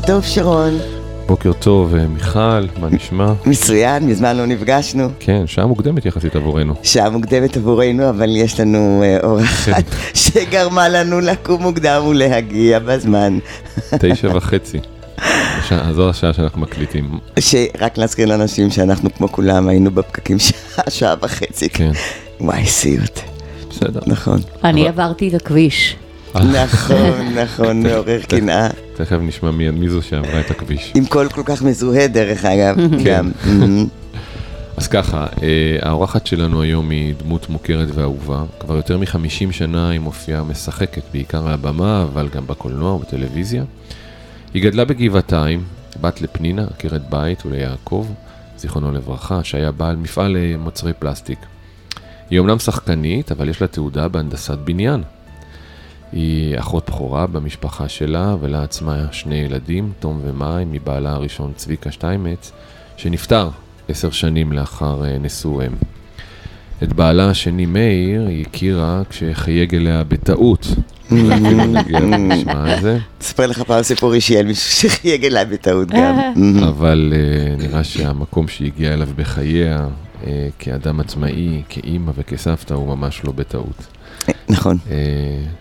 בוקר טוב, שרון. בוקר טוב, אה, מיכל, מה נשמע? מצוין, מזמן לא נפגשנו. כן, שעה מוקדמת יחסית עבורנו. שעה מוקדמת עבורנו, אבל יש לנו אה, אורחת שגרמה לנו לקום מוקדם ולהגיע בזמן. תשע וחצי. השעה- זו השעה שאנחנו מקליטים. שרק להזכיר לאנשים שאנחנו כמו כולם היינו בפקקים שעה, שעה וחצי. כן, וואי, סיוט. בסדר. נכון. אני אבל- עברתי את הכביש. נכון, נכון, מעורר קנאה. תכף נשמע מי זו שעברה את הכביש. עם קול כל כך מזוהה, דרך אגב, כן. גם. אז ככה, אה, האורחת שלנו היום היא דמות מוכרת ואהובה. כבר יותר מ-50 שנה היא מופיעה משחקת, בעיקר על הבמה, אבל גם בקולנוע ובטלוויזיה. היא גדלה בגבעתיים, בת לפנינה, עקרת בית, וליעקב, זיכרונו לברכה, שהיה בעל מפעל למוצרי פלסטיק. היא אומנם שחקנית, אבל יש לה תעודה בהנדסת בניין. היא אחות בכורה במשפחה שלה, ולה עצמה שני ילדים, תום ומאי, מבעלה הראשון צביקה שטיימץ, שנפטר עשר שנים לאחר אה, נשואיהם. את בעלה השני מאיר היא הכירה כשחייג אליה בטעות. אספר לך פעם סיפור אישי על מישהו שחייג אליי בטעות גם. אבל אה, נראה שהמקום שהיא הגיעה אליו בחייה, אה, כאדם עצמאי, כאימא וכסבתא, הוא ממש לא בטעות. נכון. אה,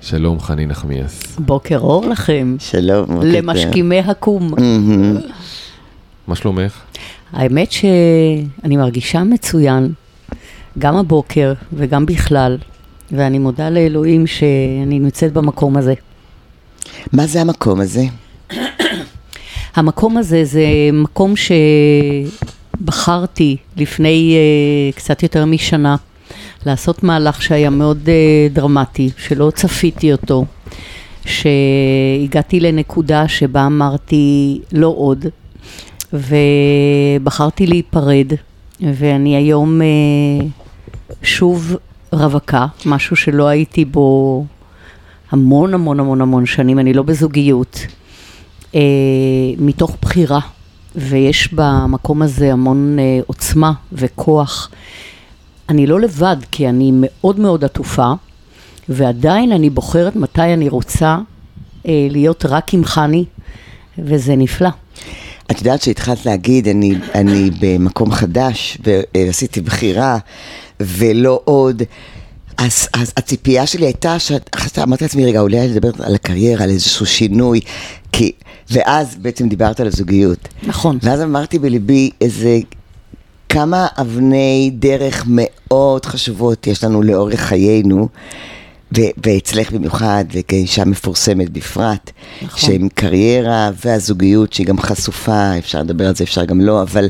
שלום חני נחמיאס, בוקר אור לכם, שלום. בוקר. למשכימי הקום. מה שלומך? האמת שאני מרגישה מצוין, גם הבוקר וגם בכלל, ואני מודה לאלוהים שאני נמצאת במקום הזה. מה זה המקום הזה? המקום הזה זה מקום שבחרתי לפני uh, קצת יותר משנה לעשות מהלך שהיה מאוד uh, דרמטי, שלא צפיתי אותו, שהגעתי לנקודה שבה אמרתי לא עוד, ובחרתי להיפרד, ואני היום uh, שוב רווקה, משהו שלא הייתי בו המון המון המון המון שנים, אני לא בזוגיות. אה, מתוך בחירה, ויש במקום הזה המון אה, עוצמה וכוח. אני לא לבד, כי אני מאוד מאוד עטופה, ועדיין אני בוחרת מתי אני רוצה אה, להיות רק עם חני, וזה נפלא. את יודעת שהתחלת להגיד, אני, אני במקום חדש, ועשיתי בחירה, ולא עוד. אז, אז הציפייה שלי הייתה, שאת אמרתי לעצמי, רגע, אולי אני אדבר על הקריירה, על איזשהו שינוי, כי, ואז בעצם דיברת על הזוגיות. נכון. ואז אמרתי בליבי, איזה, כמה אבני דרך מאוד חשובות יש לנו לאורך חיינו, ו- ואצלך במיוחד, וכאישה מפורסמת בפרט, נכון. שעם קריירה והזוגיות שהיא גם חשופה, אפשר לדבר על זה, אפשר גם לא, אבל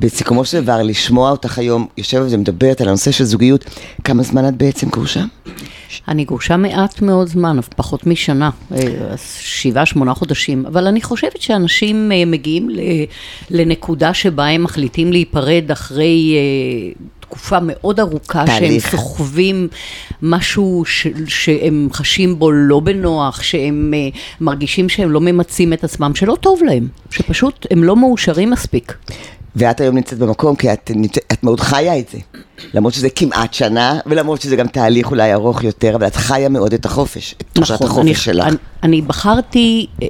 בסיכומו של דבר, לשמוע אותך היום יושבת ומדברת על הנושא של זוגיות, כמה זמן את בעצם גרושה? אני גרושה מעט מאוד זמן, פחות משנה, אה, שבעה, שמונה חודשים, אבל אני חושבת שאנשים אה, מגיעים לנקודה שבה הם מחליטים להיפרד אחרי אה, תקופה מאוד ארוכה, תהליך. שהם סוחבים משהו ש- שהם חשים בו לא בנוח, שהם אה, מרגישים שהם לא ממצים את עצמם, שלא טוב להם, שפשוט הם לא מאושרים מספיק. ואת היום נמצאת במקום, כי את, נמצאת- את מאוד חיה את זה. למרות שזה כמעט שנה, ולמרות שזה גם תהליך אולי ארוך יותר, אבל את חיה מאוד את החופש, את תחושת החופש נכון, אני, שלך. אני, אני בחרתי, אה,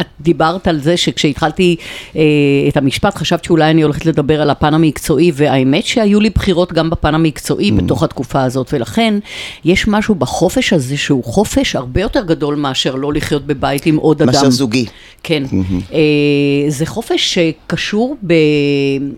את דיברת על זה שכשהתחלתי אה, את המשפט חשבת שאולי אני הולכת לדבר על הפן המקצועי והאמת שהיו לי בחירות גם בפן המקצועי Mm. בתוך התקופה הזאת ולכן יש משהו בחופש הזה שהוא חופש הרבה יותר גדול מאשר לא לחיות בבית עם עוד אדם. מאשר זוגי. כן. אה, זה חופש שקשור ב,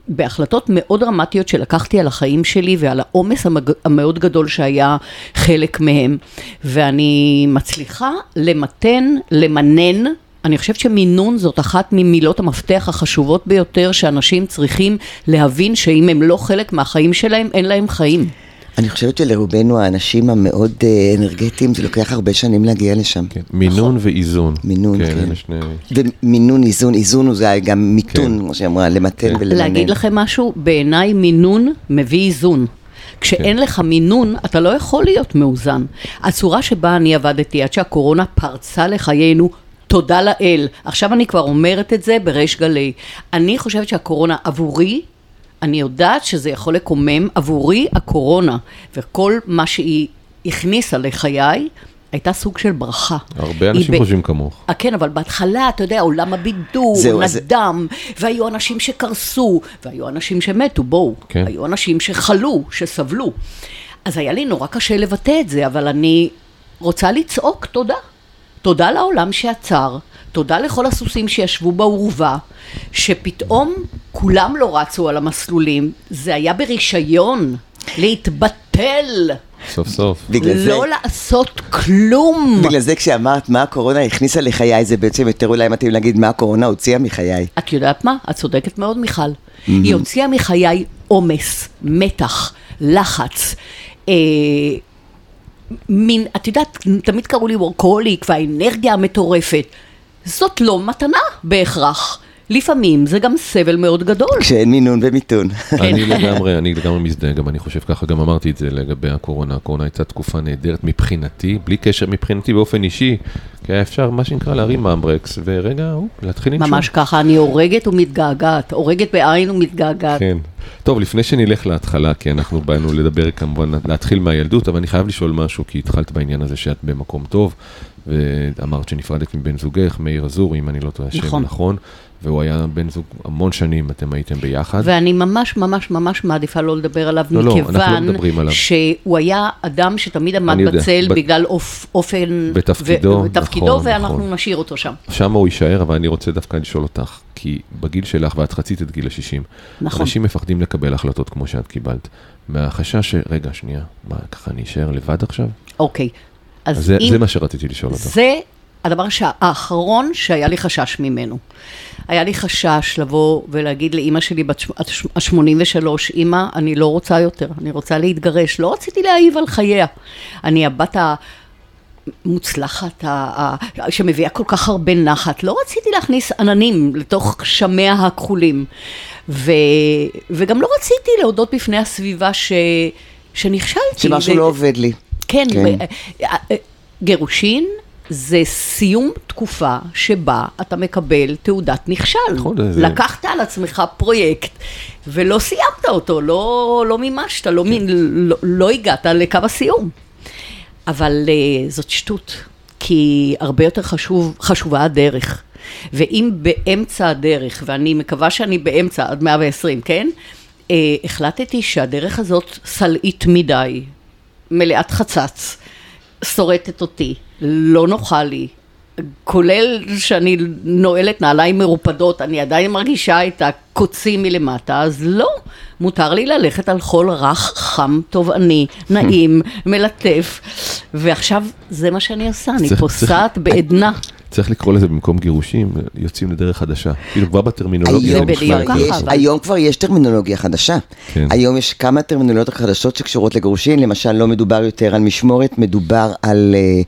בהחלטות מאוד דרמטיות שלקחתי על החיים שלי ועל העומס המג, המאוד גדול שהיה חלק מהם. ואני מצליחה למתן, למנן. אני חושבת שמינון זאת אחת ממילות המפתח החשובות ביותר שאנשים צריכים להבין שאם הם לא חלק מהחיים שלהם, אין להם חיים. אני חושבת שלרובנו האנשים המאוד אה, אנרגטיים, זה לוקח הרבה שנים להגיע לשם. כן, מינון ואיזון. מינון, כן. כן. שני... ומינון, איזון, איזון הוא זה גם מיתון, כן. כמו שאמרה, למתן כן. ולמנן. להגיד לכם משהו, בעיניי מינון מביא איזון. כשאין כן. לך מינון, אתה לא יכול להיות מאוזן. הצורה שבה אני עבדתי עד שהקורונה פרצה לחיינו, תודה לאל. עכשיו אני כבר אומרת את זה בריש גלי. אני חושבת שהקורונה עבורי, אני יודעת שזה יכול לקומם, עבורי הקורונה וכל מה שהיא הכניסה לחיי, הייתה סוג של ברכה. הרבה אנשים ב- חושבים כמוך. אה, כן, אבל בהתחלה, אתה יודע, עולם הבידור, נדם, והיו אנשים שקרסו, והיו אנשים שמתו, בואו. כן. היו אנשים שחלו, שסבלו. אז היה לי נורא קשה לבטא את זה, אבל אני רוצה לצעוק תודה. תודה לעולם שעצר, תודה לכל הסוסים שישבו באורווה, שפתאום כולם לא רצו על המסלולים, זה היה ברישיון, להתבטל, סוף סוף. בגלל זה, לא לעשות כלום. בגלל זה כשאמרת מה הקורונה הכניסה לחיי, זה בעצם יותר אולי מתאים להגיד מה הקורונה הוציאה מחיי. את יודעת מה? את צודקת מאוד, מיכל. היא הוציאה מחיי עומס, מתח, לחץ. אה, מין, את יודעת, תמיד קראו לי וורקוליק והאנרגיה המטורפת. זאת לא מתנה בהכרח. לפעמים זה גם סבל מאוד גדול. כשאין מינון ומיתון. אני לגמרי, אני לגמרי מזדהה, גם אני חושב ככה, גם אמרתי את זה לגבי הקורונה. הקורונה הייתה תקופה נהדרת מבחינתי, בלי קשר מבחינתי באופן אישי, כי היה אפשר, מה שנקרא, להרים מאמברקס, ורגע, להתחיל לנשום. ממש ככה, אני הורגת ומתגעגעת, הורגת בעין ומתגעגעת. כן. טוב, לפני שנלך להתחלה, כי אנחנו באנו לדבר כמובן, להתחיל מהילדות, אבל אני חייב לשאול משהו, כי התחלת בעניין הזה שאת במקום טוב, ואמרת שנפרדת מבן זוגך, מאיר אזורי, אם אני לא טועה, נכון. שם נכון, והוא היה בן זוג המון שנים, אתם הייתם ביחד. ואני ממש ממש ממש מעדיפה לא לדבר עליו, לא, לא, אנחנו לא מכיוון מדברים עליו. שהוא היה אדם שתמיד עמד יודע, בצל ב- בגלל אופ- אופן... בתפקידו, ו- בתפקידו, נכון, ואנחנו נכון. נשאיר אותו שם. שם הוא יישאר, אבל אני רוצה דווקא לשאול אותך, כי בגיל שלך, ואת חצית את גיל ה-60, נכון. אנשים מפחדים לקבל החלטות כמו שאת קיבלת. מהחשש ש... רגע, שנייה, מה, ככה אני אשאר לבד עכשיו? אוקיי. אז אז זה, אם... זה מה שרציתי לשאול אותך. זה הדבר האחרון שהיה לי חשש ממנו. היה לי חשש לבוא ולהגיד לאימא שלי בת ה-83, אימא, אני לא רוצה יותר, אני רוצה להתגרש. לא רציתי להעיב על חייה. אני הבת ה- ה- שמביאה כל כך הרבה נחת. לא רציתי להכניס עננים לתוך שמיה הכחולים. ו... וגם לא רציתי להודות בפני הסביבה ש... שנכשלתי. שמשהו ו- לא עובד לי. כן, כן. ב- אה, אה, גירושין זה סיום תקופה שבה אתה מקבל תעודת נכשל. נכון, זה- לקחת על עצמך פרויקט ולא סיימת אותו, לא, לא מימשת, לא, מין, לא, לא הגעת לקו הסיום. אבל uh, זאת שטות, כי הרבה יותר חשוב, חשובה הדרך. ואם באמצע הדרך, ואני מקווה שאני באמצע עד 120, כן? Uh, החלטתי שהדרך הזאת סלעית מדי, מלאת חצץ, שורטת אותי, לא נוחה לי, כולל שאני נועלת נעליים מרופדות, אני עדיין מרגישה את הקוצים מלמטה, אז לא, מותר לי ללכת על חול רך, חם, תובעני, נעים, מלטף, ועכשיו זה מה שאני עושה, אני פוסעת בעדנה. צריך לקרוא לזה במקום גירושים, יוצאים לדרך חדשה. כאילו כבר בטרמינולוגיה היום זה בדיוק נשמע ככה, יותר. יש, היום כבר יש טרמינולוגיה חדשה. כן. היום יש כמה טרמינולוגיות חדשות שקשורות לגירושין, למשל לא מדובר יותר על משמורת, מדובר על אה,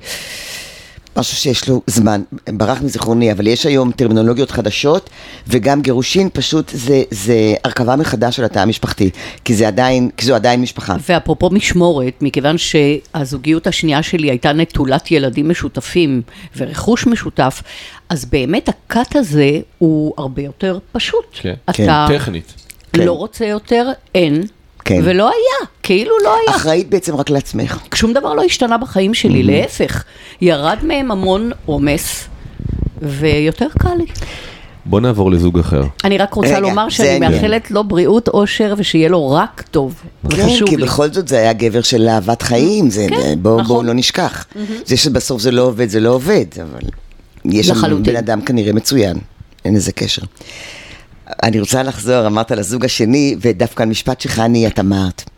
משהו שיש לו זמן, ברח מזיכרוני, אבל יש היום טרמינולוגיות חדשות, וגם גירושין פשוט זה, זה הרכבה מחדש של התא המשפחתי, כי זה עדיין, כי זו עדיין משפחה. ואפרופו משמורת, מכיוון שהזוגיות השנייה שלי הייתה נטולת ילדים משותפים ורכוש משותף, אז באמת הכת הזה הוא הרבה יותר פשוט. כן. אתה טכנית. כן. לא רוצה יותר, אין, כן. ולא היה, כאילו לא היה. אחראית בעצם רק לעצמך. שום דבר לא השתנה בחיים שלי, להפך, ירד מהם המון עומס, ויותר קל לי. בוא נעבור לזוג אחר. אני רק רוצה רגע, לומר שאני. מאחלת לו בריאות, אושר, ושיהיה לו רק טוב. כן, כי לי. בכל זאת זה היה גבר של אהבת חיים, זה, כן, בואו נכון. בוא לא נשכח. זה שבסוף זה לא עובד, זה לא עובד, אבל יש שם לחלוטין. בן אדם כנראה מצוין, אין לזה קשר. אני רוצה לחזור, אמרת על הזוג השני, ודווקא על משפט שחני את אמרת.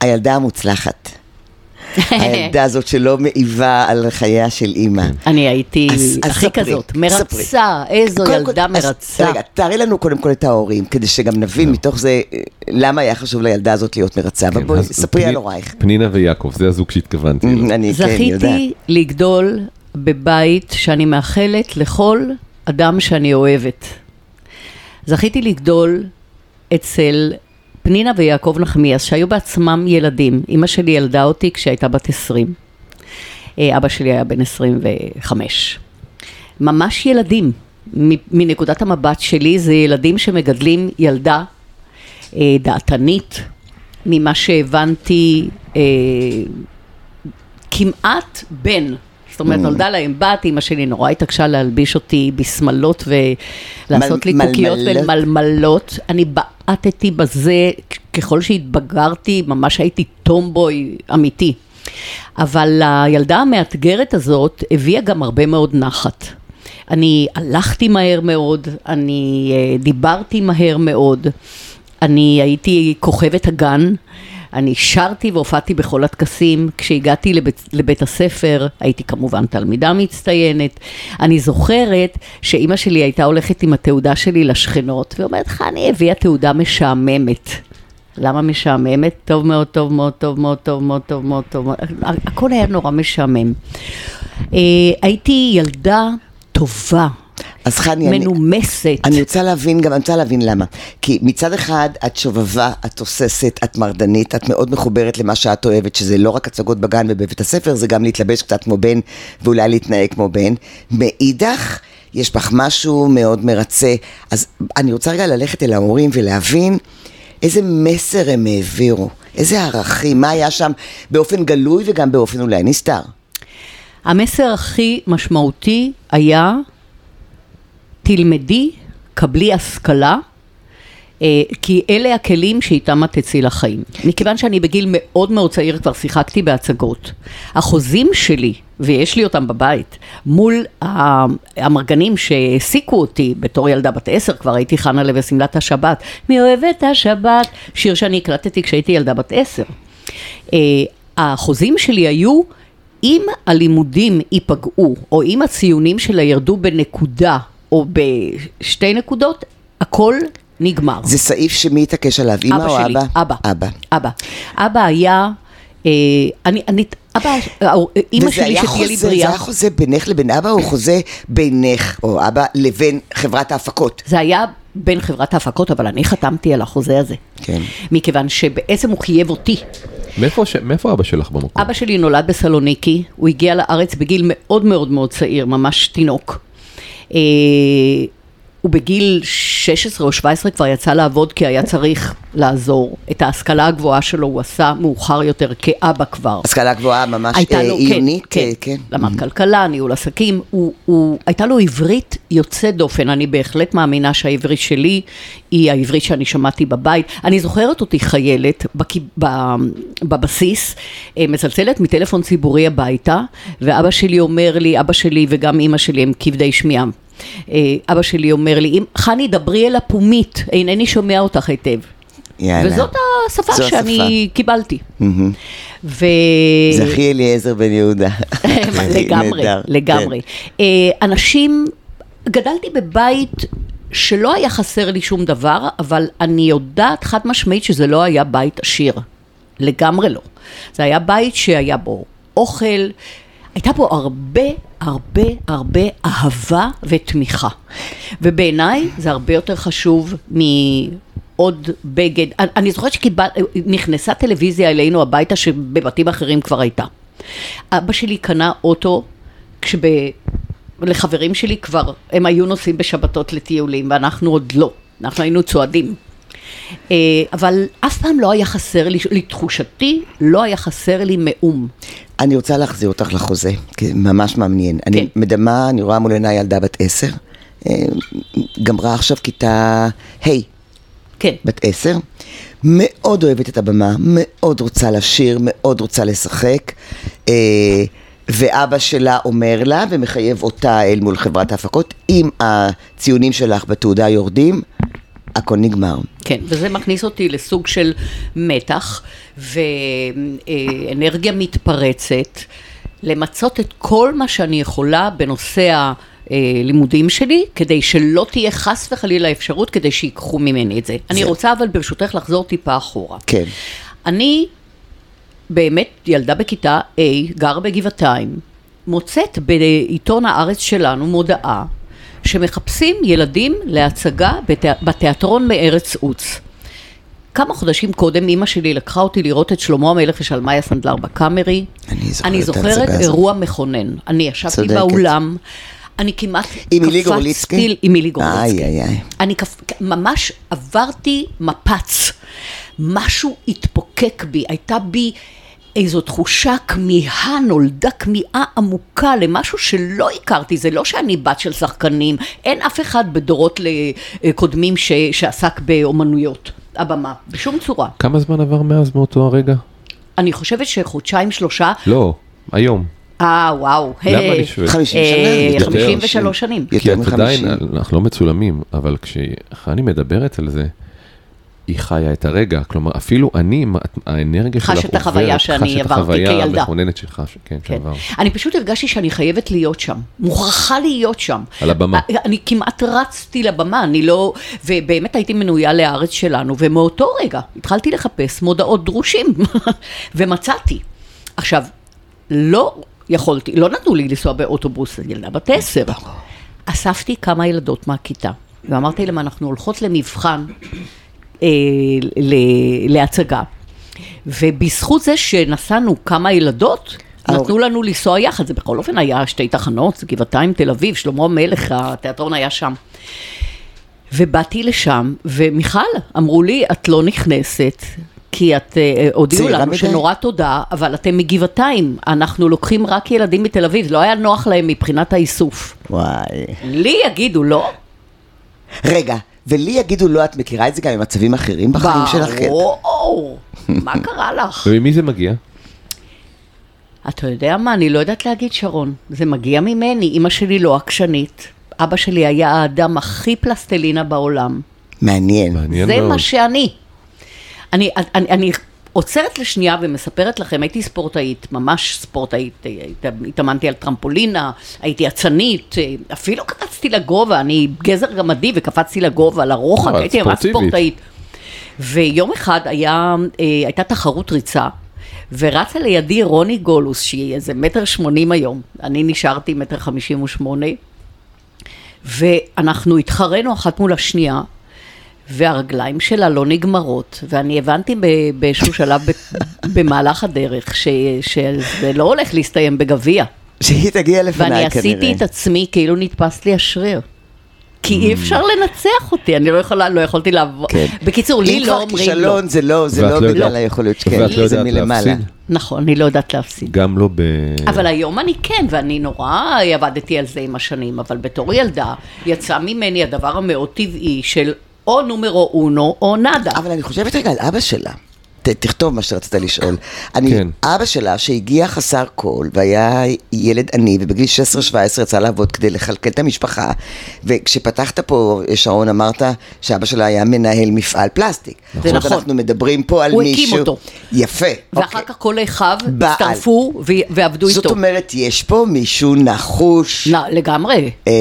הילדה המוצלחת. הילדה הזאת שלא מעיבה על חייה של אימא. אני הייתי הכי כזאת. מרצה, איזו ילדה מרצה. רגע, תארי לנו קודם כל את ההורים, כדי שגם נבין מתוך זה למה היה חשוב לילדה הזאת להיות מרצה. אבל כן, בואי, ספרי על הורייך. פנינה ויעקב, זה הזוג שהתכוונתי. אליו. אני כן, יודעת. זכיתי לגדול בבית שאני מאחלת לכל אדם שאני אוהבת. זכיתי לגדול אצל פנינה ויעקב נחמיאס, שהיו בעצמם ילדים. אימא שלי ילדה אותי כשהייתה בת 20. אה, אבא שלי היה בן 25. ממש ילדים. מנקודת המבט שלי זה ילדים שמגדלים ילדה אה, דעתנית, ממה שהבנתי אה, כמעט בן. זאת אומרת, Mm. נולדה להם בת, אימא שלי נורא התעקשה להלביש אותי בשמלות ולעשות לי קוקיות מלמלות? ומלמלות. אני בעטתי בזה, ככל שהתבגרתי, ממש הייתי טומבוי אמיתי. אבל הילדה המאתגרת הזאת הביאה גם הרבה מאוד נחת. אני הלכתי מהר מאוד, אני אה, דיברתי מהר מאוד, אני הייתי כוכבת הגן, אני שרתי והופעתי בכל הטקסים. כשהגעתי לבית, לבית הספר, הייתי כמובן תלמידה מצטיינת. אני זוכרת שאימא שלי הייתה הולכת עם התעודה שלי לשכנות, ואומרת, חני הביאה תעודה משעממת. למה משעממת? טוב מאוד, טוב מאוד, טוב מאוד, טוב מאוד, טוב מאוד, טוב מאוד. הכל היה נורא משעמם. אה, הייתי ילדה טובה, אז חני, אני, מנומסת. אני רוצה להבין גם, אני רוצה להבין למה. כי מצד אחד, את שובבה, את תוססת, את מרדנית, את מאוד מחוברת למה שאת אוהבת, שזה לא רק הצגות בגן ובבית הספר, זה גם להתלבש קצת כמו בן, ואולי להתנהג כמו בן. מאידך, יש בך משהו מאוד מרצה. אז אני רוצה רגע ללכת אל ההורים ולהבין איזה מסר הם העבירו, איזה ערכים, מה היה שם באופן גלוי וגם באופן אולי נסתר. המסר הכי משמעותי היה, תלמדי, קבלי השכלה, אה, כי אלה הכלים שאיתם את תצאי לחיים. מכיוון שאני בגיל מאוד מאוד צעיר כבר שיחקתי בהצגות. החוזים שלי, ויש לי אותם בבית, מול המרגנים שהעסיקו אותי בתור ילדה בת עשר, כבר הייתי חנה לב ושמלת השבת. מי אוהב את השבת? שיר שאני הקלטתי כשהייתי ילדה בת עשר. אה, החוזים שלי היו, אם הלימודים ייפגעו, או אם הציונים שלה ירדו בנקודה או בשתי נקודות, הכל נגמר. זה סעיף שמי התעקש עליו, אמא אבא או שלי, אבא? אבא. אבא. אבא. אבא היה, אה, אני, אני, אבא, אה, אימא וזה שלי היה שתהיה לי זה בריאה. היה חוזה בינך לבין אבא, או חוזה בינך, או אבא, לבין חברת ההפקות? זה היה בין חברת ההפקות, אבל אני חתמתי על החוזה הזה. כן. מכיוון שבעצם הוא חייב אותי. מאיפה ש- מאיפה אבא שלך במקום? אבא שלי נולד בסלוניקי, הוא הגיע לארץ בגיל מאוד מאוד מאוד צעיר, ממש תינוק. אה, הוא בגיל 16 או 17 כבר יצא לעבוד כי היה צריך לעזור. את ההשכלה הגבוהה שלו הוא עשה מאוחר יותר כאבא כבר. השכלה גבוהה ממש אה, לו, עיונית, כן, אה, כן, כן. למד כלכלה, ניהול עסקים, הוא, הוא, הייתה לו עברית יוצאת דופן, אני בהחלט מאמינה שהעברית שלי היא העברית שאני שמעתי בבית. אני זוכרת אותי חיילת בק- ב- בבסיס, אה, מצלצלת מטלפון ציבורי הביתה, ואבא שלי אומר לי, אבא שלי וגם אימא שלי הם כבדי שמיעה. אה, אבא שלי אומר לי, "אם- חני, דברי אל הפומית, אינני שומע אותך היטב. יאללה. וזאת השפה זו שאני קיבלתי. מהמם. ו... זה הכי אליעזר בן יהודה. לגמרי, נהדר, לגמרי. אה, אנשים, גדלתי בבית שלא היה חסר לי שום דבר, אבל אני יודעת חד משמעית שזה לא היה בית עשיר. לגמרי לא. זה היה בית שהיה בו אוכל, הייתה בו הרבה, הרבה, הרבה אהבה ותמיכה. ובעיניי זה הרבה יותר חשוב מעוד בגד. אני- אני זוכרת שנכנסה טלוויזיה אלינו הביתה שבבתים אחרים כבר הייתה. אבא שלי קנה אוטו כשב... לחברים שלי כבר, הם היו נוסעים בשבתות לטיולים ואנחנו עוד לא, אנחנו היינו צועדים. אה, אבל אף פעם לא היה חסר לי, לתחושתי, לא היה חסר לי מאום. אני רוצה להחזיר אותך לחוזה, כי ממש מעניין. אני כן. מדמה, אני רואה מול עיניי ילדה בת עשר, אה, גמרה עכשיו כיתה ה', כן. בת עשר, מאוד אוהבת את הבמה, מאוד רוצה לשיר, מאוד רוצה לשחק, אה, ואבא שלה אומר לה ומחייב אותה אל מול חברת ההפקות, אם הציונים שלך בתעודה יורדים, הכל נגמר. כן, וזה מכניס אותי לסוג של מתח ואנרגיה מתפרצת, למצות את כל מה שאני יכולה בנושא הלימודים שלי, כדי שלא תהיה חס וחלילה אפשרות כדי שיקחו ממני את זה. אני רוצה אבל ברשותך לחזור טיפה אחורה. כן. אני באמת ילדה בכיתה A, גרה בגבעתיים, מוצאת בעיתון הארץ שלנו מודעה שמחפשים ילדים להצגה בת... בתיאטרון מארץ עוץ. כמה חודשים קודם אימא שלי לקחה אותי לראות את שלמה המלך ושלמאי הסנדלר בקאמרי. אני זוכרת אני זוכרת ההצגה הזאת. אירוע מכונן. אני ישבתי צודקת. באולם, אני כמעט עם מילי גורליצקי? עם מילי גורליצקי. איי, איי, איי. אני כפ... ממש עברתי מפץ. משהו התפוקק בי, הייתה בי איזו תחושה כמיהה, נולדה כמיהה עמוקה למשהו שלא הכרתי, זה לא שאני בת של שחקנים, אין אף אחד בדורות קודמים ש, שעסק באומנויות, הבמה, בשום צורה. כמה זמן עבר מאז מאותו הרגע? אני חושבת שחודשיים, שלושה. לא, היום. אה, וואו. למה אני שואל? 50 אה, שנה. 53 שנים. כי את עדיין, מ-50. אנחנו לא מצולמים, אבל כשחני מדברת על זה, היא חיה את הרגע, כלומר, אפילו אני, האנרגיה שלך חש עוברת, את החוויה שאני חש את עברתי החוויה כילדה. המכוננת שלך, כן, כן. שעבר. אני פשוט הרגשתי שאני חייבת להיות שם, מוכרחה להיות שם. על הבמה. אני כמעט רצתי לבמה, אני לא... ובאמת הייתי מנויה לארץ שלנו, ומאותו רגע התחלתי לחפש מודעות דרושים, ומצאתי. עכשיו, לא יכולתי, לא נתנו לי לנסוע באוטובוס, ילדה בת עשר. אספתי כמה ילדות מהכיתה, ואמרתי להם, אנחנו הולכות למבחן, אה, להצגה. ובזכות זה שנסענו כמה ילדות, ההור- נתנו לנו לנסוע יחד, זה בכל אופן היה שתי תחנות, זה גבעתיים, תל אביב, שלמה המלך, התיאטרון היה שם. ובאתי לשם, ומיכל, אמרו לי, את לא נכנסת, כי את, אה, הודיעו צעירה לנו מדי. שנורא תודה, אבל אתם מגבעתיים, אנחנו לוקחים רק ילדים מתל אביב, לא היה נוח להם מבחינת האיסוף. וואי. לי יגידו לא, רגע, ולי יגידו לא, את מכירה את זה גם במצבים אחרים בחיים שלך? כן. ברור, מה קרה לך? וממי זה מגיע? אתה יודע מה, אני לא יודעת להגיד שרון, זה מגיע ממני, אימא שלי לא עקשנית, אבא שלי היה האדם הכי פלסטלינה בעולם. מעניין. מעניין זה מאוד. מה שאני. אני, אני, אני עוצרת לשנייה ומספרת לכם, הייתי ספורטאית, ממש ספורטאית, הת- התאמנתי על טרמפולינה, הייתי אצנית, אפילו קפצתי לגובה, אני גזר גמדי וקפצתי לגובה, לרוחק, הייתי ממש. ספורטאית. ויום אחד היה, אה, הייתה תחרות ריצה, ורצה לידי רוני גולוס, שהיא איזה מטר שמונים היום, אני נשארתי מטר חמישים ושמונה, ואנחנו התחרנו אחת מול השנייה, והרגליים שלה לא נגמרות, ואני הבנתי ב- באיזשהו שלב ב- במהלך הדרך ש- שזה לא הולך להסתיים בגביע. שהיא תגיע לפניי ואני כנראה. עשיתי את עצמי כאילו נתפס לי השריר. כי אי אפשר לנצח אותי, אני לא יכולה, לא יכולתי לעבור. כן. בקיצור, לי אם לא כבר אומרים לא. כישלון זה לא, זה לא לא בגלל יודעת- היכולות, ואת כן, לא זה יודעת מלמעלה. להפסיד? נכון, אני לא יודעת להפסיד. גם לא ב... אבל היום אני כן, ואני נורא עבדתי על זה עם השנים, אבל בתור ילדה יצא ממני הדבר המאוד טבעי של או נומרו אונו או נאדה. אבל אני חושבת רגע על אבא שלה. ת, תכתוב מה שרצית לשאול. אני, כן. אבא שלה שהגיע חסר קול והיה ילד עני ובגיל 16-17 יצא לעבוד כדי לכלכל את המשפחה וכשפתחת פה שרון אמרת שאבא שלה היה מנהל מפעל פלסטיק. זה זאת אומרת, נכון. אנחנו מדברים פה על הוא מישהו... הקים אותו. יפה. ואחר אוקיי. כך כל אחיו. הצטרפו ועבדו זאת איתו. אומרת, יש פה מישהו נחוש. לא, לגמרי. אה,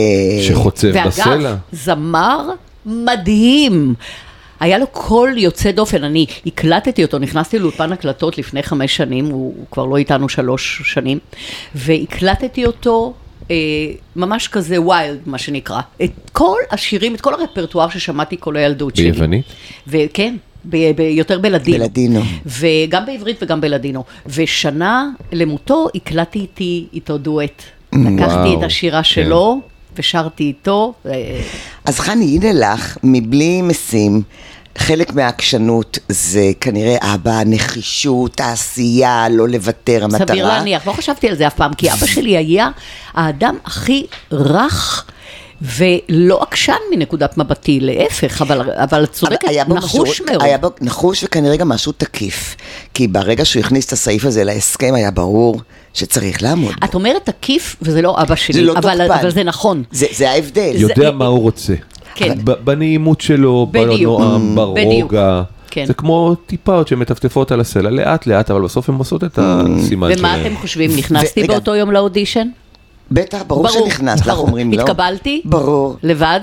שחוצב בסלע. ואגב, זמר מדהים. היה לו קול יוצא דופן, אני הקלטתי אותו, נכנסתי לאולפן הקלטות לפני חמש שנים, הוא, הוא כבר לא איתנו שלוש שנים, והקלטתי אותו אה, ממש כזה wild, מה שנקרא. את כל השירים, את כל הרפרטואר ששמעתי כל הילדות שלי. ביוונית? וכן, ב- ב- יותר בלדינו. בלדינו. וגם בעברית וגם בלדינו. ושנה למותו הקלטתי איתי איתו דואט. לקחתי וואו, את השירה כן. שלו ושרתי איתו. אה, אז חני, הנה לך, מבלי משים, חלק מהעקשנות זה כנראה אבא, נחישות, העשייה, לא לוותר, המטרה. סביר להניח, לא חשבתי על זה אף פעם, כי אבא שלי היה האדם הכי רך. ולא עקשן מנקודת מבטי, להפך, אבל, אבל צודקת, היה בו נחוש משהו- מאוד. היה בו נחוש וכנראה גם משהו תקיף. כי ברגע שהוא הכניס את הסעיף הזה להסכם, היה ברור שצריך לעמוד בו. את אומרת תקיף, וזה לא אבא שלי, זה לא אבל, תוקפן. אבל זה נכון. זה, זה ההבדל. יודע מה הוא רוצה. כן. בנעימות שלו, בדיוק. בנועם, בדיוק. ברוגע. כן. זה כמו טיפות שמטפטפות על הסלע, לאט לאט, אבל בסוף הן עושות את הסימן שלהן. ומה אתם חושבים, נכנסתי. באותו יום לאודישן? בטח, ברור, ברור, שנכנס, לך ברור. אומרים לא. התקבלתי? ברור. לבד?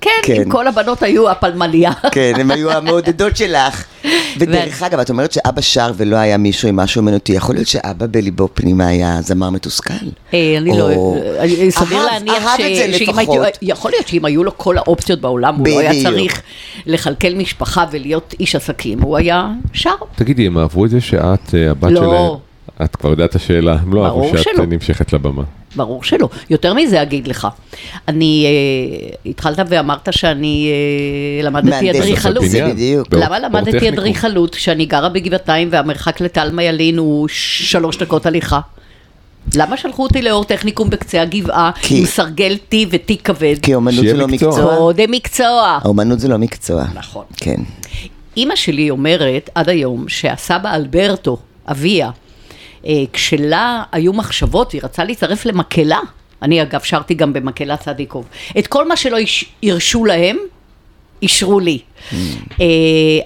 כן, כן. אם כל הבנות היו הפלמליה. כן, הם היו המעודדות שלך. ודרך אגב, את אומרת שאבא שר ולא היה מישהו עם משהו אומנותי, יכול להיות שאבא בליבו פנימה היה זמר מתוסכל? אה, אני לא, או- אה, סביר אהב- להניח אהב את זה שאם לפחות. הייתי, יכול להיות שאם היו לו כל האופציות בעולם, הוא לא היה. צריך לכלכל משפחה ולהיות איש עסקים, הוא היה שר. תגידי, הם אהבו את זה שאת, אה, הבת לא. שלהם, את כבר יודעת את השאלה, הם לא אהבו שאת שלא. נמשכת לבמה. ברור שלא. יותר מזה אגיד לך, אני, אה, התחלת ואמרת שאני אה, למדתי מהנדסת אדריכלות. בדיוק. למה למדתי. אדריכלות כשאני גרה בגבעתיים והמרחק לטלמה ילין הוא שלוש דקות הליכה? למה שלחו אותי לאור טכניקום בקצה הגבעה כי- עם סרגל T ותיק כבד? כי אומנות זה לא מקצוע. מקצוע. קודם מקצוע. האומנות זה לא מקצוע. נכון. כן. אימא שלי אומרת עד היום שהסבא אלברטו, אביה, כשלה היו מחשבות, היא רצה להצטרף למקהלה, אני אגב שרתי גם במקהלה צדיקוב, את כל מה שלא הרשו להם, אישרו לי. אה,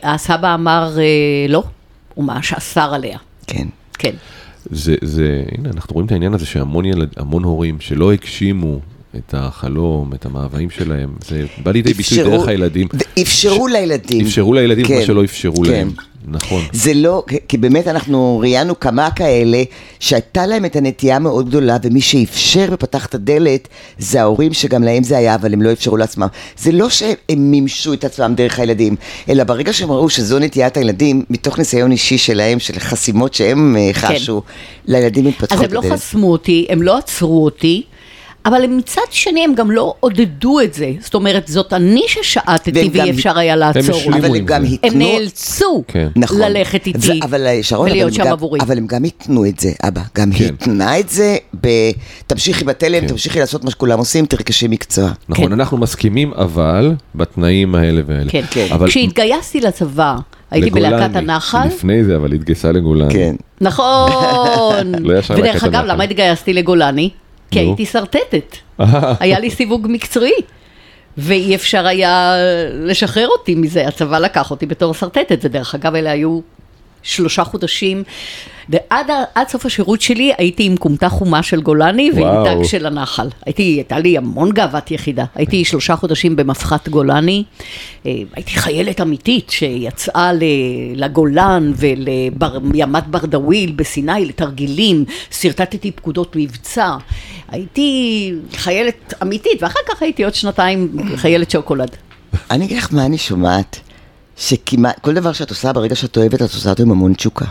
הסבא אמר אה, לא, הוא ממש אסר עליה, כן. כן. זה, זה, הנה, אנחנו רואים את העניין הזה שהמון ילד, המון הורים שלא הגשימו את החלום, את המאוויים שלהם, זה בא לידי ביטוי דרך הילדים. אפשרו לילדים. אפשרו לילדים כן, מה שלא אפשרו כן. להם. נכון. זה לא, כי באמת אנחנו ראיינו כמה כאלה שהייתה להם את הנטייה המאוד גדולה ומי שאפשר ופתח את הדלת זה ההורים שגם להם זה היה אבל הם לא אפשרו לעצמם. זה לא שהם מימשו את עצמם דרך הילדים, אלא ברגע שהם ראו שזו נטיית הילדים, מתוך ניסיון אישי שלהם, של חסימות שהם אה, חשו, לילדים התפתחו כן. אז הם לא הדלת. חסמו אותי, הם לא עצרו אותי. אבל הם מצד שני הם גם לא עודדו את זה, זאת אומרת זאת אני ששעטתי ואי אפשר היה לעצור השלימו אותי. אבל הם עם גם זה. התנו... הם נאלצו כן. נכון. ללכת איתי ו- אבל שרון, אבל ולהיות הם שם גם- עבורי. אבל הם גם התנו את זה, אבא. גם כן. התנה את זה ב... תמשיכי בתלם, כן. תמשיכי לעשות מה שכולם עושים, תרכשי מקצוע. נכון, כן. אנחנו מסכימים, אבל בתנאים האלה והאלה. כן. כן. אבל כשהתגייסתי לצבא, הייתי בלהקת הנחל, לפני זה, אבל התגייסה לגולני. כן. נכון, לא ישר ודרך אגב. למה התגייסתי לגולני? כי. הייתי שרטטת, היה לי סיווג מקצועי. ואי אפשר היה לשחרר אותי מזה, הצבא לקח אותי בתור שרטטת, ודרך אגב אלה היו שלושה חודשים, ועד עד סוף השירות שלי הייתי עם כומתה חומה של גולני ועם וואו. תג של הנחל. הייתי, הייתה לי המון גאוות יחידה, הייתי שלושה חודשים במפחת גולני, אה, הייתי חיילת אמיתית שיצאה לגולן ולימת ברדוויל בסיני לתרגילים, שרטטתי פקודות מבצע, הייתי חיילת אמיתית, ואחר כך הייתי עוד שנתיים חיילת שוקולד. אני אגיד לך מה אני שומעת, שכמעט, כל דבר שאת עושה, ברגע שאת אוהבת, את עושה אותו עם המון תשוקה.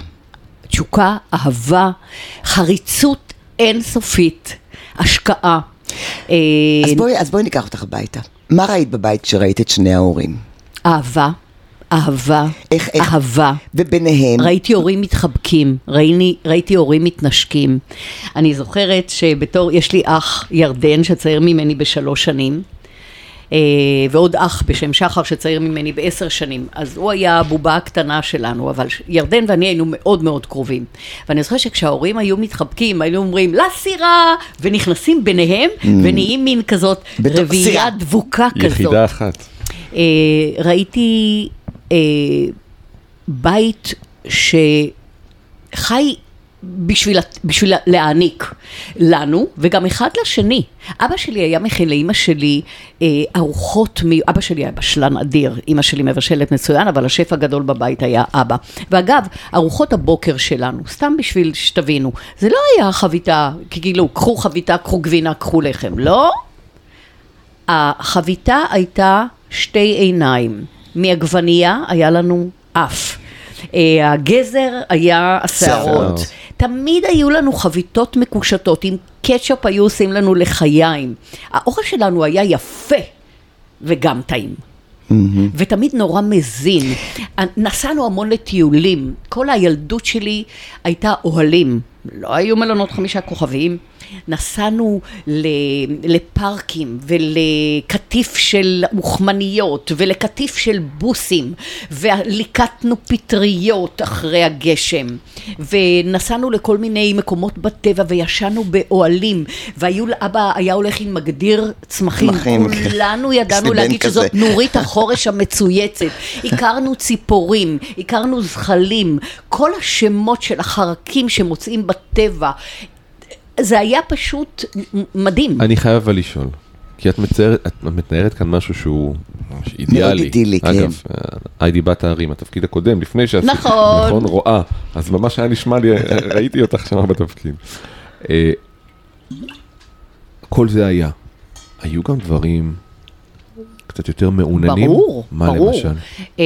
תשוקה, אהבה, חריצות אינסופית, השקעה. אה, אז בואי, אז בואי ניקח אותך הביתה. מה ראית בבית כשראית את שני ההורים? אהבה, אהבה, איך- איך- אהבה. וביניהם, ראיתי הורים מתחבקים, ראיני, ראיתי הורים מתנשקים. אני זוכרת שבתור, יש לי אח ירדן שצעיר ממני בשלוש שנים, ועוד אח בשם שחר שצעיר ממני בעשר שנים. אז הוא היה הבובה הקטנה שלנו, אבל ש- ירדן ואני היינו מאוד מאוד קרובים. ואני זוכרת שכשההורים היו מתחבקים, היינו אומרים, לסירה! ונכנסים ביניהם, ונהיים מין כזאת. רביעייה דבוקה כזאת. יחידה אחת. אה, ראיתי אה, בית שחי בשביל, בשביל להעניק לנו, וגם אחד לשני. אבא שלי היה מכין לאימא שלי אה, ארוחות, מי... אבא שלי היה בשלן אדיר, אימא שלי מבשלת מצוין, אבל השף הגדול בבית היה אבא. ואגב, ארוחות הבוקר שלנו, סתם בשביל שתבינו, זה לא היה חביתה, כאילו, קחו חביתה, קחו גבינה, קחו לחם, לא? החביתה הייתה שתי עיניים, מעגבנייה היה לנו אף. אה, הגזר היה השערות. שערות. תמיד היו לנו חביתות מקושטות, עם קטשופ היו עושים לנו לחיים. האוכל שלנו היה יפה וגם טעים. ותמיד נורא מזין. נסענו המון לטיולים. כל הילדות שלי הייתה אוהלים. לא היו מלונות חמישה כוכבים. נסענו לפארקים ולקטיף של מוכמניות ולקטיף של בוסים וליקטנו פטריות אחרי הגשם. ונסענו לכל מיני מקומות בטבע וישנו באוהלים. והיו לאבא היה הולך עם מגדיר צמחים, צמחים. כולנו ידענו להגיד כזה. שזאת נורית החורש המצויצת, הכרנו ציפורים, הכרנו זחלים, כל השמות של החרקים שמוצאים בטבע, זה היה פשוט מדהים. אני חייב אבל לשאול, כי את מציירת, את מתארת כאן משהו שהוא ממש אידיאלי. אידילי, כן. אגב, אה, היידי בת הערים, התפקיד הקודם, לפני שעשית, נכון. נכון, רואה, אז ממש היה נשמע לי, ראיתי אותך שם בתפקיד. אה, כל זה היה. היו גם דברים קצת יותר מעוננים? ברור, מה ברור. למשל? אה,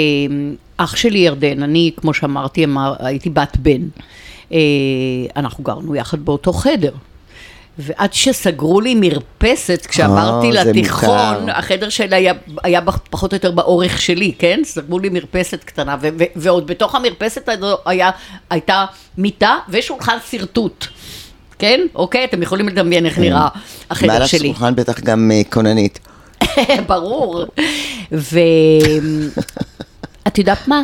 אח שלי ירדן, אני, כמו שאמרתי, אמר, הייתי בת בן. אה, אנחנו גרנו יחד באותו חדר. ועד שסגרו לי מרפסת כשעברתי זה לתיכון, מוכר. החדר שלי היה, היה פחות או יותר באורך שלי, כן? סגרו לי מרפסת קטנה, ו- ו- ועוד בתוך המרפסת היה, הייתה מיטה ושולחן שרטוט. כן? אוקיי? אתם יכולים לדמיין איך נראה החדר מעל שלי. השולחן בטח גם אה, כוננית. ברור. ואת יודעת מה?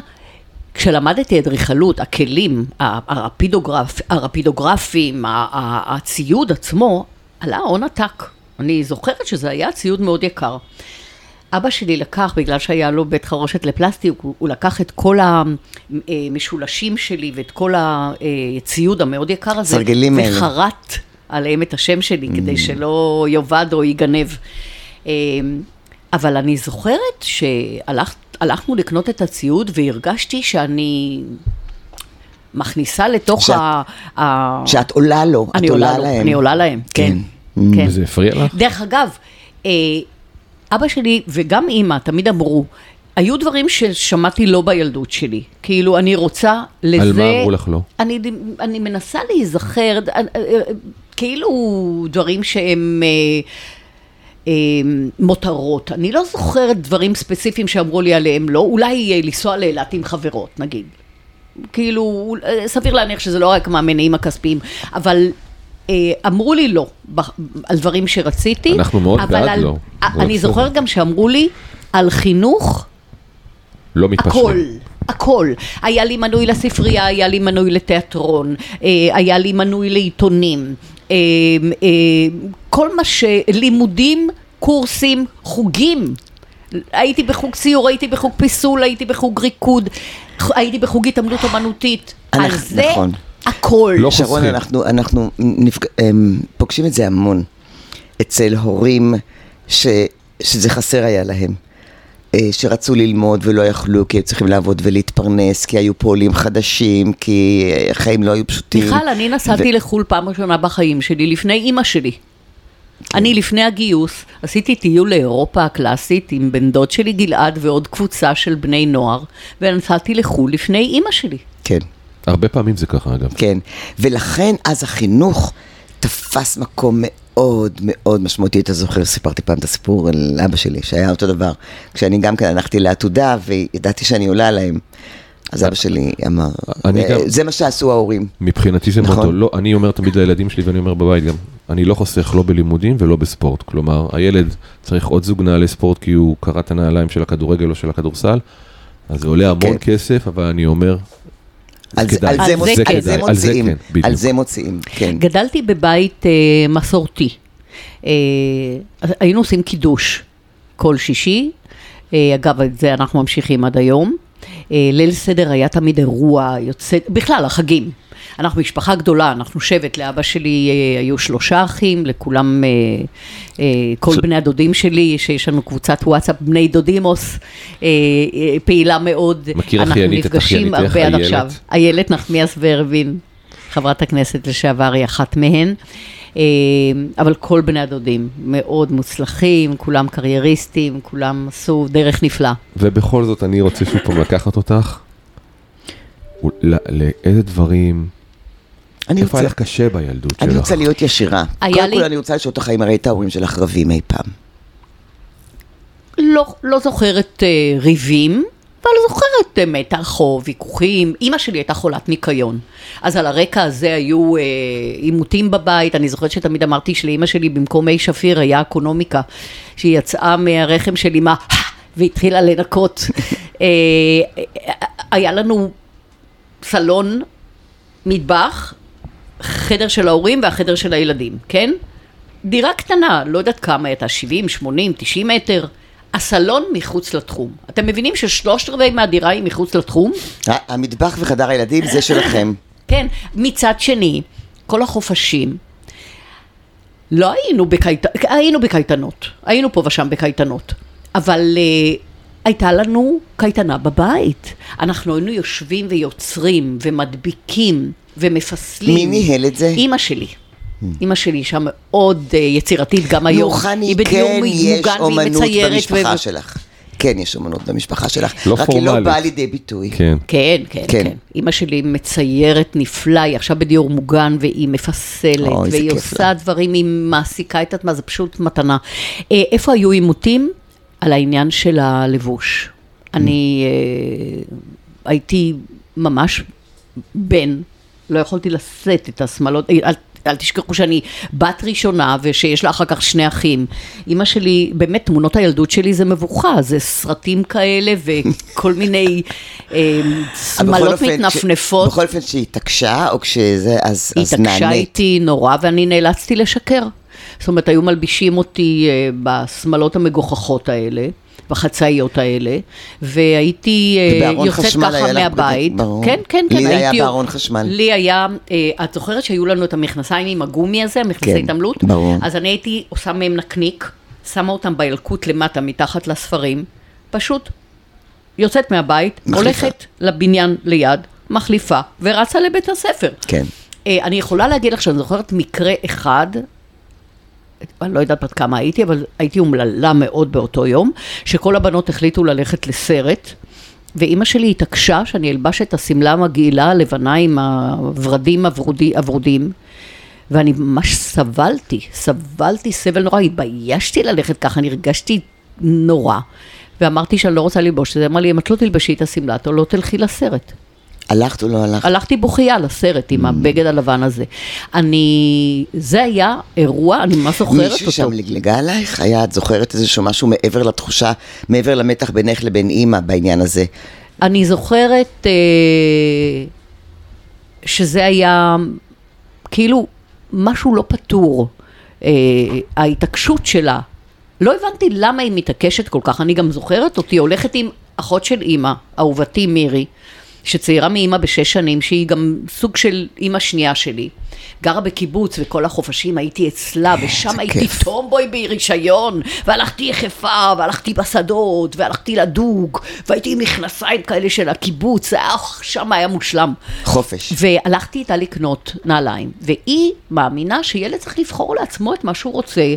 כשלמדתי אדריכלות, הכלים, הרפידוגרפ, הרפידוגרפים, הציוד עצמו, עלה הון עתק. אני זוכרת שזה היה ציוד מאוד יקר. אבא שלי לקח, בגלל שהיה לו בית חרושת לפלסטיק, הוא, הוא לקח את כל המשולשים שלי ואת כל הציוד המאוד יקר הזה. וחרט עליהם את השם שלי, Mm. כדי שלא יאבד או ייגנב. אה, אבל אני זוכרת שהלכנו לקנות את הציוד והרגשתי שאני מכניסה לתוך שאת- ה... ה... שאת עולה לו, את אני עולה עולה לו, להם. אני עולה להם, כן. כן. כן. וזה הפריע לך? דרך אגב, אה, אבא שלי וגם אימא תמיד אמרו, היו דברים ששמעתי לא בילדות שלי. כאילו, אני רוצה לזה... על מה אמרו לך לא? אני, אני מנסה להיזכר, אה, אה, כאילו דברים שהם... אה, אה, מותרות. אני לא זוכרת דברים ספציפיים שאמרו לי עליהם לא, אולי לנסוע לאילת עם חברות, נגיד. כאילו, אה, סביר להניח שזה לא רק מהמניעים הכספיים, אבל אה, אמרו לי לא, על דברים שרציתי. אנחנו מאוד בעד על- לא. אה, אני. זוכרת גם שאמרו לי על חינוך, לא מתפשרים. הכל, הכל. היה לי מנוי לספרייה, היה לי מנוי לתיאטרון, היה לי מנוי לעיתונים, כל מה ש... לימודים, קורסים, חוגים. הייתי בחוג ציור, הייתי בחוג פיסול, הייתי בחוג ריקוד, הייתי בחוג התעמלות אומנותית. על זה נכון. הכל. לא שרון, חוסכים. אנחנו, אנחנו נפג... אמ, פוגשים את זה המון אצל הורים ש... שזה חסר היה להם. אה, שרצו ללמוד ולא יכלו כי היו צריכים לעבוד ולהתפרנס, כי היו פה עולים חדשים, כי אה, החיים לא היו פשוטים. מיכל, אני נסעתי ו- לחו"ל פעם ראשונה בחיים שלי, לפני אימא שלי. אני לפני הגיוס עשיתי טיול לאירופה הקלאסית עם בן דוד שלי גלעד ועוד קבוצה של בני נוער, ונסעתי לחו"ל לפני אימא שלי. כן, הרבה פעמים זה ככה אגב. כן. ולכן אז החינוך תפס מקום מאוד מאוד משמעותי. אתה זוכר, סיפרתי פעם את הסיפור על אבא שלי, שהיה אותו דבר. כשאני גם כן הלכתי לעתודה וידעתי שאני עולה להם. אז אבא שלי אמר, "אה, זה מה שעשו ההורים. מבחינתי זה נכון. מוטו, לא, אני אומר תמיד לילדים שלי ואני אומר בבית גם, אני לא חוסך לא בלימודים ולא בספורט. כלומר, הילד צריך עוד זוג נעלי ספורט כי הוא קרע את הנעליים של הכדורגל או של הכדורסל, אז זה עולה המון כן. כסף, אבל אני אומר, על זה-. על זה זה כן. על זה על זה מוציאים, כן, בדיוק. על זה מוציאים, כן. גדלתי בבית אה, מסורתי. אה, היינו עושים קידוש כל שישי, אה, אגב, את זה אנחנו ממשיכים עד היום. אה, ליל סדר היה תמיד אירוע יוצא, בכלל, החגים. אנחנו משפחה גדולה, אנחנו שבט, לאבא שלי אה, היו שלושה אחים, לכולם, אה, אה, כל בני הדודים שלי, שיש לנו קבוצת וואטסאפ, בני דודימוס, פעילה מאוד. מכיר אנחנו אחיינית את נפגשים אחייניתך, הרבה עד איילת? עכשיו. איילת נחמיאס ורבין, חברת הכנסת לשעבר, היא אחת מהן. אבל כל בני הדודים מאוד מוצלחים, כולם קרייריסטים, כולם עשו דרך נפלאה. ובכל זאת אני רוצה שוב פעם לקחת אותך, לאיזה דברים, אני איפה רוצה, היה לך קשה בילדות שלך? אני רוצה להיות ישירה. היה קודם לי- כל אני רוצה לשאול אותך אם ראית ההורים שלך רבים אי פעם. לא, לא זוכרת אה, ריבים, אבל זוכרת אה, מתח או ויכוחים. אימא שלי הייתה חולת ניקיון, אז על הרקע הזה היו אה, עימותים בבית. אני זוכרת שתמיד אמרתי שלאימא שלי במקום מי שפיר היה אקונומיקה, שהיא יצאה מהרחם של אימה והתחילה לנקות. אה, היה לנו סלון, מטבח, חדר של ההורים והחדר של הילדים, כן? דירה קטנה, לא יודעת כמה הייתה, 70, 80, 90 מטר. הסלון מחוץ לתחום. אתם מבינים ששלושת רבעי מהדירה היא מחוץ לתחום? המטבח וחדר הילדים זה שלכם. כן. מצד שני, כל החופשים, לא היינו, בקייט... היינו בקייטנות, היינו פה ושם בקייטנות, אבל uh, הייתה לנו קייטנה בבית. אנחנו היינו יושבים ויוצרים ומדביקים ומפסלים. מי ניהל את זה? אימא שלי. אימא שלי אישה מאוד uh, יצירתית, גם היום. נו, חני, כן, מוגן יש אומנות מציירת במשפחה ו- שלך. שכן יש אומנות במשפחה שלך, לא רק היא לא פורמלית. באה לידי ביטוי. כן. כן, כן, כן. כן. אימא שלי מציירת נפלא, היא עכשיו בדיור מוגן והיא מפסלת, איזה והיא עושה דברים, היא מעסיקה את עצמה, זה פשוט מתנה. אה, איפה היו עימותים? על העניין של הלבוש. אני אה, הייתי ממש בן, לא יכולתי לשאת את השמלות, אל, אל תשכחו שאני בת ראשונה ושיש לה אחר כך שני אחים. אימא שלי, באמת, תמונות הילדות שלי זה מבוכה, זה סרטים כאלה וכל מיני אה, שמלות מתנפנפות. בכל אופן שהיא התעקשה, או כשזה, אז היא אז התעקשה נענית. איתי נורא ואני נאלצתי לשקר. זאת אומרת, היו מלבישים אותי אה, בשמלות המגוחכות האלה. בחצאיות האלה, והייתי אה, יוצאת ככה מהבית. ברור. כן, כן, כן. לי היה בארון חשמל. לי היה, אה, את זוכרת שהיו לנו את המכנסיים עם הגומי הזה, המכנסי כן, התעמלות? ברור. אז אני הייתי עושה מהם נקניק, שמה אותם בילקוט למטה, מתחת לספרים, פשוט יוצאת מהבית, מחליפה. הולכת לבניין ליד, מחליפה, ורצה לבית הספר. כן. אה, אני יכולה להגיד לך שאני זוכרת מקרה אחד, אני לא יודעת בת כמה הייתי, אבל הייתי אומללה מאוד באותו יום, שכל הבנות החליטו ללכת לסרט, ואימא שלי התעקשה שאני אלבש את השמלה המגעילה הלבנה עם הוורדים הוורודי- הוורודים. ואני ממש סבלתי, סבלתי סבל נורא, התביישתי ללכת ככה, אני הרגשתי נורא. ואמרתי שאני לא רוצה ללבוש את זה, אמר לי, אם את לא תלבשי את השמלה, את לא תלכי לסרט. הלכת או לא הלכת? הלכתי בוכייה לסרט Mm. עם הבגד הלבן הזה. אני, זה היה אירוע, אני ממש זוכרת אותו. מישהו שם לגלגה עלייך? היה, את זוכרת איזשהו משהו מעבר לתחושה, מעבר למתח בינך לבין אימא בעניין הזה? אני זוכרת אה, שזה היה כאילו משהו לא פתור, אה, ההתעקשות שלה. לא הבנתי למה היא מתעקשת כל כך, אני גם זוכרת אותי הולכת עם אחות של אימא, אהובתי מירי, שצעירה מאימא בשש שנים, שהיא גם סוג של אימא שנייה שלי. גרה בקיבוץ וכל החופשים הייתי אצלה, ושם הייתי כיף. טומבוי ברישיון, והלכתי יחפה, והלכתי בשדות, והלכתי לדוג, והייתי עם מכנסיים כאלה של הקיבוץ, שם היה מושלם. חופש. והלכתי איתה לקנות נעליים, והיא מאמינה שילד צריך לבחור לעצמו את מה שהוא רוצה.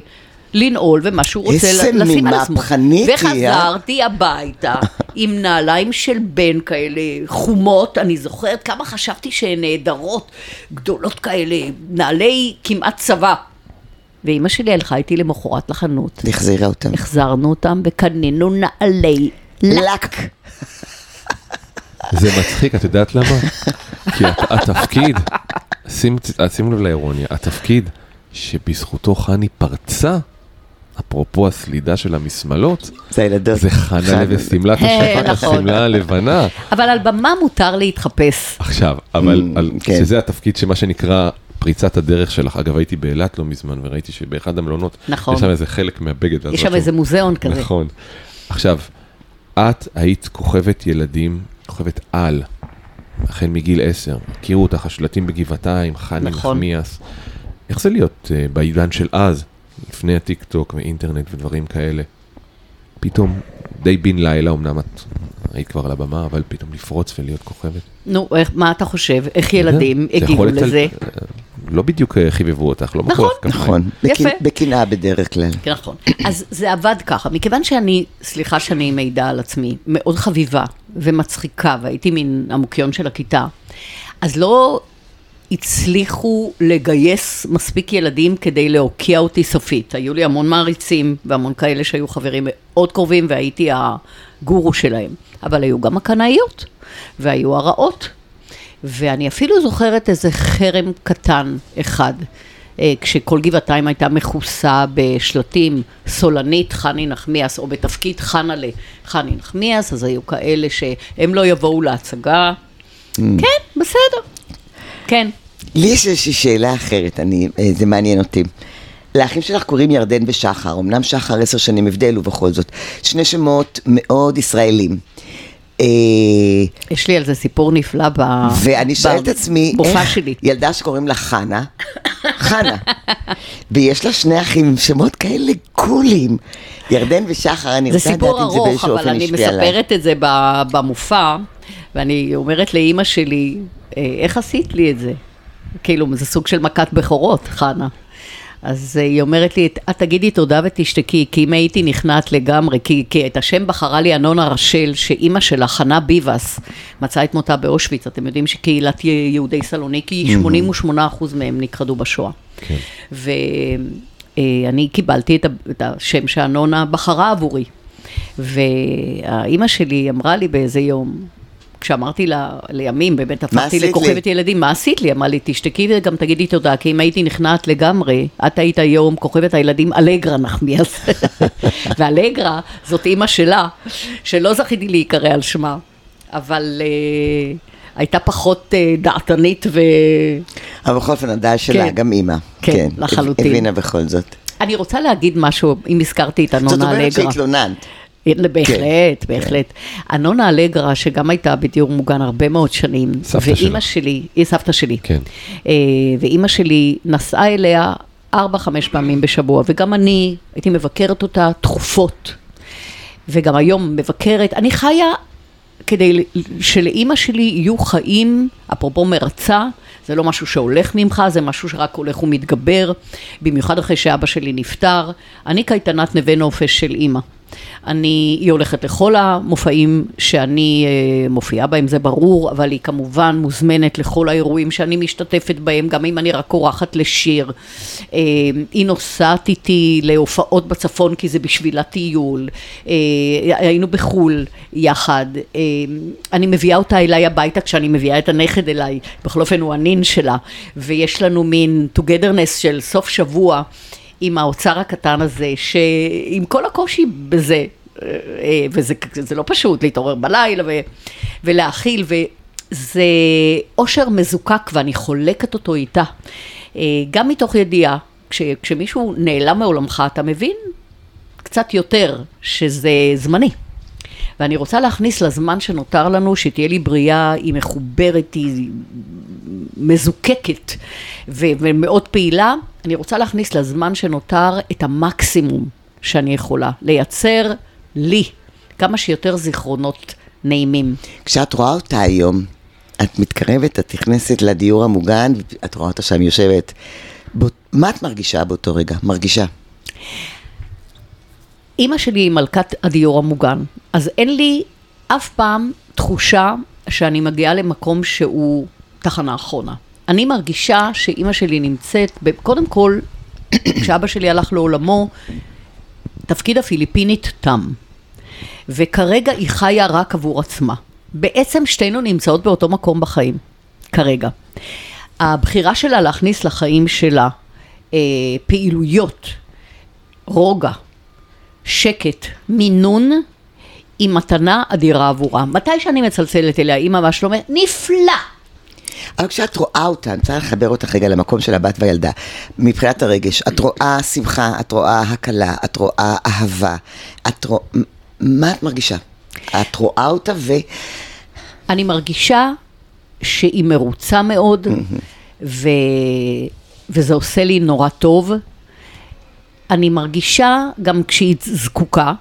לנעול ומה שהוא רוצה איזה לשים על עצמו. מהפכנית היא, אה? וחזרתי הביתה עם נעליים של בן כאלה, חומות, אני זוכרת כמה חשבתי שהן נהדרות, גדולות כאלה, נעלי כמעט צבא. ואימא שלי הלכה איתי למחרת לחנות, החזירה אותם. החזרנו אותם וקנינו נעלי לק. זה מצחיק, את יודעת למה? כי הת- התפקיד, שים שים לב לאירוניה, התפקיד שבזכותו חני פרצה, אפרופו הסלידה של המסמלות, זה הילדות. זה חנה ושמלת אה, השבת, נכון. השמלה הלבנה. אבל על במה מותר להתחפש. עכשיו, אבל Mm, על- כן. שזה התפקיד שמה שנקרא פריצת הדרך שלך. אגב, הייתי באילת לא מזמן וראיתי שבאחד המלונות, נכון. יש שם איזה חלק מהבגד. ואז יש שם רשום- איזה מוזיאון כזה. נכון. עכשיו, את היית כוכבת ילדים, כוכבת על, החל מגיל עשר. הכירו אותך, השלטים בגבעתיים, חני נכון. נחמיאס. איך זה להיות uh, בעידן של אז, לפני הטיק טוק ואינטרנט ודברים כאלה? פתאום, די בן לילה, אמנם את היית כבר על הבמה, אבל פתאום לפרוץ ולהיות כוכבת. נו, איך, מה אתה חושב? איך ילדים הגיעו לצל- לזה? לא בדיוק אה, חיבבו אותך, לא נכון. לך כפיים. נכון. יפה. בקנ- בקנאה בדרך כלל. כן, נכון. אז זה עבד ככה, מכיוון שאני, סליחה שאני מעידה על עצמי, מאוד חביבה ומצחיקה, והייתי מין המוקיון של הכיתה, אז לא הצליחו לגייס מספיק ילדים כדי להוקיע אותי סופית. היו לי המון מעריצים והמון כאלה שהיו חברים מאוד קרובים והייתי הגורו שלהם. אבל היו גם הקנאיות והיו הרעות. ואני אפילו זוכרת איזה חרם קטן אחד, אה, כשכל גבעתיים הייתה מכוסה בשלטים סולנית חני נחמיאס, או בתפקיד חנה'לה חני נחמיאס, אז היו כאלה שהם לא יבואו להצגה. כן, בסדר. כן. לי יש איזושהי שאלה אחרת, אני, אה, זה מעניין אותי. לאחים שלך קוראים ירדן ושחר, אמנם שחר עשר שנים הבדל ובכל זאת. שני שמות מאוד ישראלים. אה, יש לי על זה סיפור נפלא ב... ואני שואלת את עצמי, איך שלי. ילדה שקוראים לה חנה, חנה, ויש לה שני אחים עם שמות כאלה קולים. ירדן ושחר, אני זה רוצה לדעת סיפור אם זה ארוך, באיזשהו אבל אופן אני השפיע עליי. מספרת את זה ב- במופע, ואני אומרת לאימא שלי, "אה, איך עשית לי את זה? כאילו, זה סוג של מכת בכורות, חנה. אז היא אומרת לי, את תגידי תודה ותשתקי, כי אם הייתי נכנעת לגמרי, כי, כי את השם בחרה לי אנונה רשל, שאימא שלה, חנה ביבס, מצאה את מותה באושוויץ. אתם יודעים שקהילת יהודי סלוניקי, 88% מהם נכחדו בשואה. כן. ואני קיבלתי את את השם שאנונה בחרה עבורי. והאימא שלי אמרה לי באיזה יום, כשאמרתי לה, לימים, באמת הפכתי עשית לי? לכוכבת ילדים, מה עשית לי? אמרה לי, תשתקי וגם תגידי תודה, כי אם הייתי נכנעת לגמרי, את היית היום כוכבת הילדים אלגרה נחמיאס. ואלגרה זאת אימא שלה, שלא זכיתי להיקרא על שמה, אבל אה, הייתה פחות אה, דעתנית ו... אבל בכל אופן, הדעה שלה, כן. גם אימא. כן, לחלוטין. הבינה בכל זאת. אני רוצה להגיד משהו, אם הזכרתי את זאת אנונה אומרת אלגרה. שהתלוננת. בהחלט, בהחלט. אנונה אלגרה, שגם הייתה בדיור מוגן הרבה מאוד שנים, סבתא ואימא. שלי, היא סבתא שלי, כן. אה, ואימא שלי נסעה אליה ארבע, חמש פעמים בשבוע, וגם אני הייתי מבקרת אותה תכופות, וגם היום מבקרת. אני חיה כדי שלאימא שלי יהיו חיים, אפרופו מרצה, זה לא משהו שהולך ממך, זה משהו שרק הולך ומתגבר, במיוחד אחרי שאבא שלי נפטר. אני קייטנת נווה נופש של אימא. אני, היא הולכת לכל המופעים שאני אה, מופיעה בהם, זה ברור, אבל היא כמובן מוזמנת לכל האירועים שאני משתתפת בהם, גם אם אני רק אורחת לשיר. אה, היא נוסעת איתי להופעות בצפון, כי זה בשבילה טיול. אה, היינו בחו"ל יחד. אה, אני מביאה אותה אליי הביתה כשאני מביאה את הנכד אליי, בכל אופן הוא הנין שלה, ויש לנו מין togetherness של סוף שבוע. עם האוצר הקטן הזה, שעם כל הקושי בזה, אה, אה, וזה זה לא פשוט להתעורר בלילה ו, ולהכיל, וזה אושר מזוקק ואני חולקת אותו איתה. אה, גם מתוך ידיעה, כש, כשמישהו נעלם מעולמך, אתה מבין קצת יותר שזה זמני. ואני רוצה להכניס לזמן שנותר לנו, שתהיה לי בריאה, היא מחוברת, היא מזוקקת ו- ומאוד פעילה. אני רוצה להכניס לזמן שנותר את המקסימום שאני יכולה, לייצר לי כמה שיותר זיכרונות נעימים. כשאת רואה אותה היום, את מתקרבת, את נכנסת לדיור המוגן, את רואה אותה שם יושבת. בוא, מה את מרגישה באותו רגע? מרגישה. אימא שלי היא מלכת הדיור המוגן, אז אין לי אף פעם תחושה שאני מגיעה למקום שהוא תחנה אחרונה. אני מרגישה שאימא שלי נמצאת, ב- קודם כל, כשאבא שלי הלך לעולמו, תפקיד הפיליפינית תם. וכרגע היא חיה רק עבור עצמה. בעצם שתינו נמצאות באותו מקום בחיים, כרגע. הבחירה שלה להכניס לחיים שלה אה, פעילויות, רוגע, שקט, מינון, היא מתנה אדירה עבורה. מתי שאני מצלצלת אליה, אימא מה שלומך? נפלא! אבל כשאת רואה אותה, אני רוצה לחבר אותך רגע למקום של הבת והילדה. מבחינת הרגש, את רואה שמחה, את רואה הקלה, את רואה אהבה, את רואה... מה את מרגישה? את רואה אותה ו... אני מרגישה שהיא מרוצה מאוד, ו... וזה עושה לי נורא טוב. אני מרגישה גם כשהיא זקוקה,